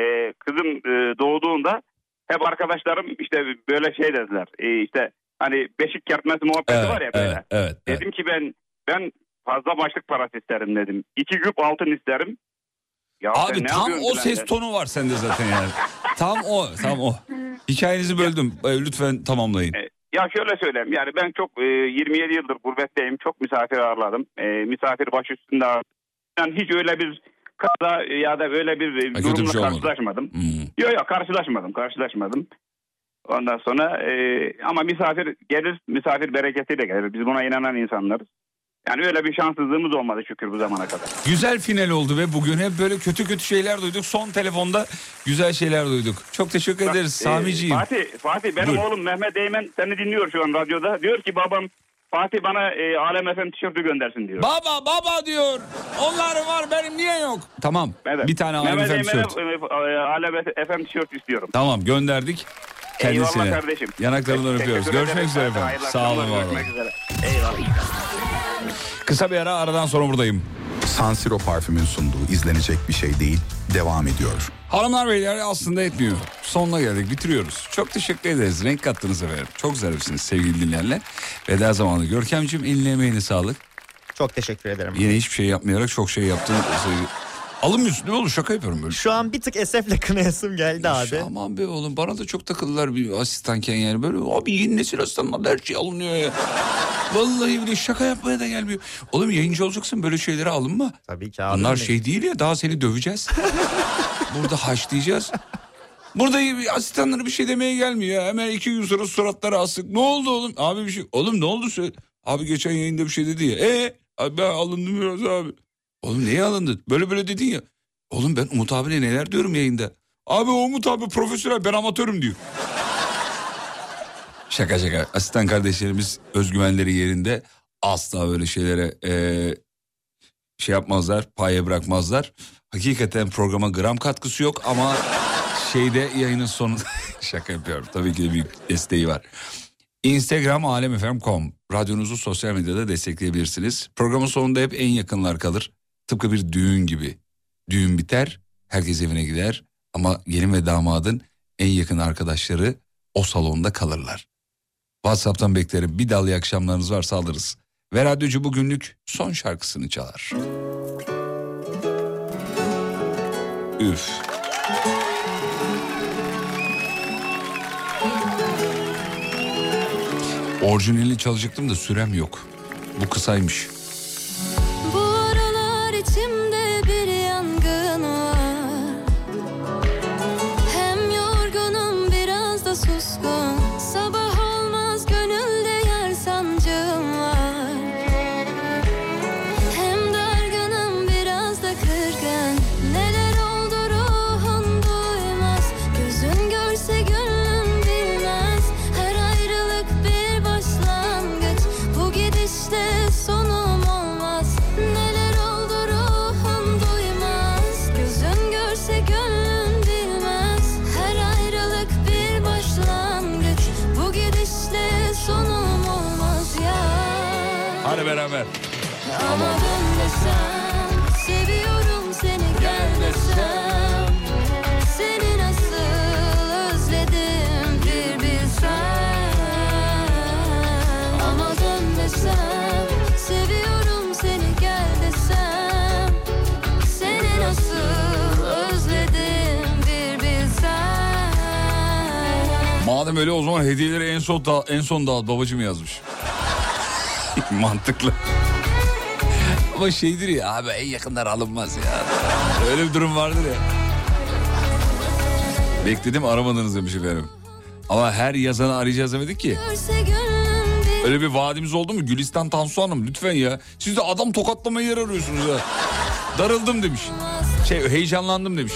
E, kızım e, doğduğunda hep arkadaşlarım işte böyle şey dediler. E, işte hani beşik kertmesi muhabbeti evet, var ya böyle. evet, evet, evet. Dedim ki ben ben fazla başlık parası isterim dedim. İki güp altın isterim. Ya Abi tam o ses ya? tonu var sende zaten yani. tam o, tam o. Hikayenizi böldüm. Ee, Lütfen tamamlayın. E, Ya şöyle söyleyeyim yani ben çok e, 27 yıldır gurbetteyim. Çok misafir ağırladım. E, misafir baş üstünde ağırladım. Yani hiç öyle bir kaza ya da öyle bir e, bir durumla şey karşılaşmadım. Hmm. Yok yok karşılaşmadım karşılaşmadım. Ondan sonra e, ama misafir gelir misafir bereketiyle gelir. Biz buna inanan insanlarız. Yani öyle bir şanssızlığımız olmadı şükür bu zamana kadar. Güzel final oldu ve bugün hep böyle kötü kötü şeyler duyduk. Son telefonda güzel şeyler duyduk. Çok teşekkür ederiz Ee, Samiciğim. Fatih, Fatih benim Buyur. oğlum Mehmet Eymen seni dinliyor şu an radyoda. Diyor ki babam Fatih bana e, Alem FM tişörtü göndersin diyor. Baba baba diyor. Onlar var benim niye yok? Tamam. Evet. Bir tane Alem Mehmet FM Eymen'e, tişört. e, e, Alem FM tişört istiyorum. Tamam gönderdik. Kendisine. Eyvallah kardeşim. Yanaklarından öpüyoruz. Görüşmek üzere efendim. Sağ olun var. Eyvallah. Kısa bir ara aradan sonra buradayım. San Siro parfümün sunduğu izlenecek bir şey değil devam ediyor. Hanımlar beyler aslında etmiyor. Sonuna geldik bitiriyoruz. Çok teşekkür ederiz. Renk kattınız efendim. Çok zarifsiniz sevgili dinleyenler. Veda zamanı Görkemciğim eline emeğine sağlık. Çok teşekkür ederim. Yine hiçbir şey yapmayarak çok şey yaptın. Alınmıyorsun ne olur şaka yapıyorum böyle. Şu an bir tık esefle kınayasım geldi abi. Aman be oğlum bana da çok takıldılar bir asistanken yani böyle abi yeni nesil asistanlar her şey alınıyor ya. Vallahi bile şaka yapmaya da gelmiyor. Oğlum yayıncı olacaksın böyle şeylere alınma. Tabii ki abi. Bunlar şey değil ya daha seni döveceğiz. Burada haşlayacağız. Burada bir asistanlara bir şey demeye gelmiyor ya. Hemen iki gün sonra suratları asık. Ne oldu oğlum? Abi bir şey. Oğlum ne oldu? Abi geçen yayında bir şey dedi ya. E abi ben alındım biraz abi. Oğlum neye alındın? Böyle böyle dedin ya. Oğlum ben Umut abine neler diyorum yayında. Abi Umut abi profesyonel ben amatörüm diyor. Şaka şaka. Asistan kardeşlerimiz özgüvenleri yerinde asla böyle şeylere eee, şey yapmazlar, paye bırakmazlar. Hakikaten programa gram katkısı yok ama şeyde yayının sonu şaka yapıyorum. Tabii ki de büyük desteği var. Instagram alemfm.com radyonuzu sosyal medyada destekleyebilirsiniz. Programın sonunda hep en yakınlar kalır. Tıpkı bir düğün gibi. Düğün biter, herkes evine gider ama gelin ve damadın en yakın arkadaşları o salonda kalırlar. WhatsApp'tan beklerim. Bir dal iyi akşamlarınız varsa alırız. Ve radyocu bugünlük son şarkısını çalar. Üf. Orijinalini çalacaktım da sürem yok. Bu kısaymış. Madem öyle o zaman hediyeleri en son da, en son dağıt babacım yazmış. Mantıklı. Ama şeydir ya abi en yakınlar alınmaz ya. Öyle bir durum vardır ya. Bekledim aramadınız demiş efendim. Ama her yazanı arayacağız demedik ki. Öyle bir vaadimiz oldu mu? Gülistan Tansu Hanım lütfen ya. Siz de adam tokatlamaya yer arıyorsunuz ha. Darıldım demiş. Şey heyecanlandım demiş.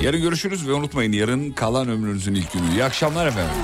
Yarın görüşürüz ve unutmayın yarın kalan ömrünüzün ilk günü. İyi akşamlar efendim.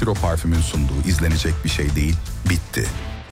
Siro parfümün sunduğu izlenecek bir şey değil, bitti.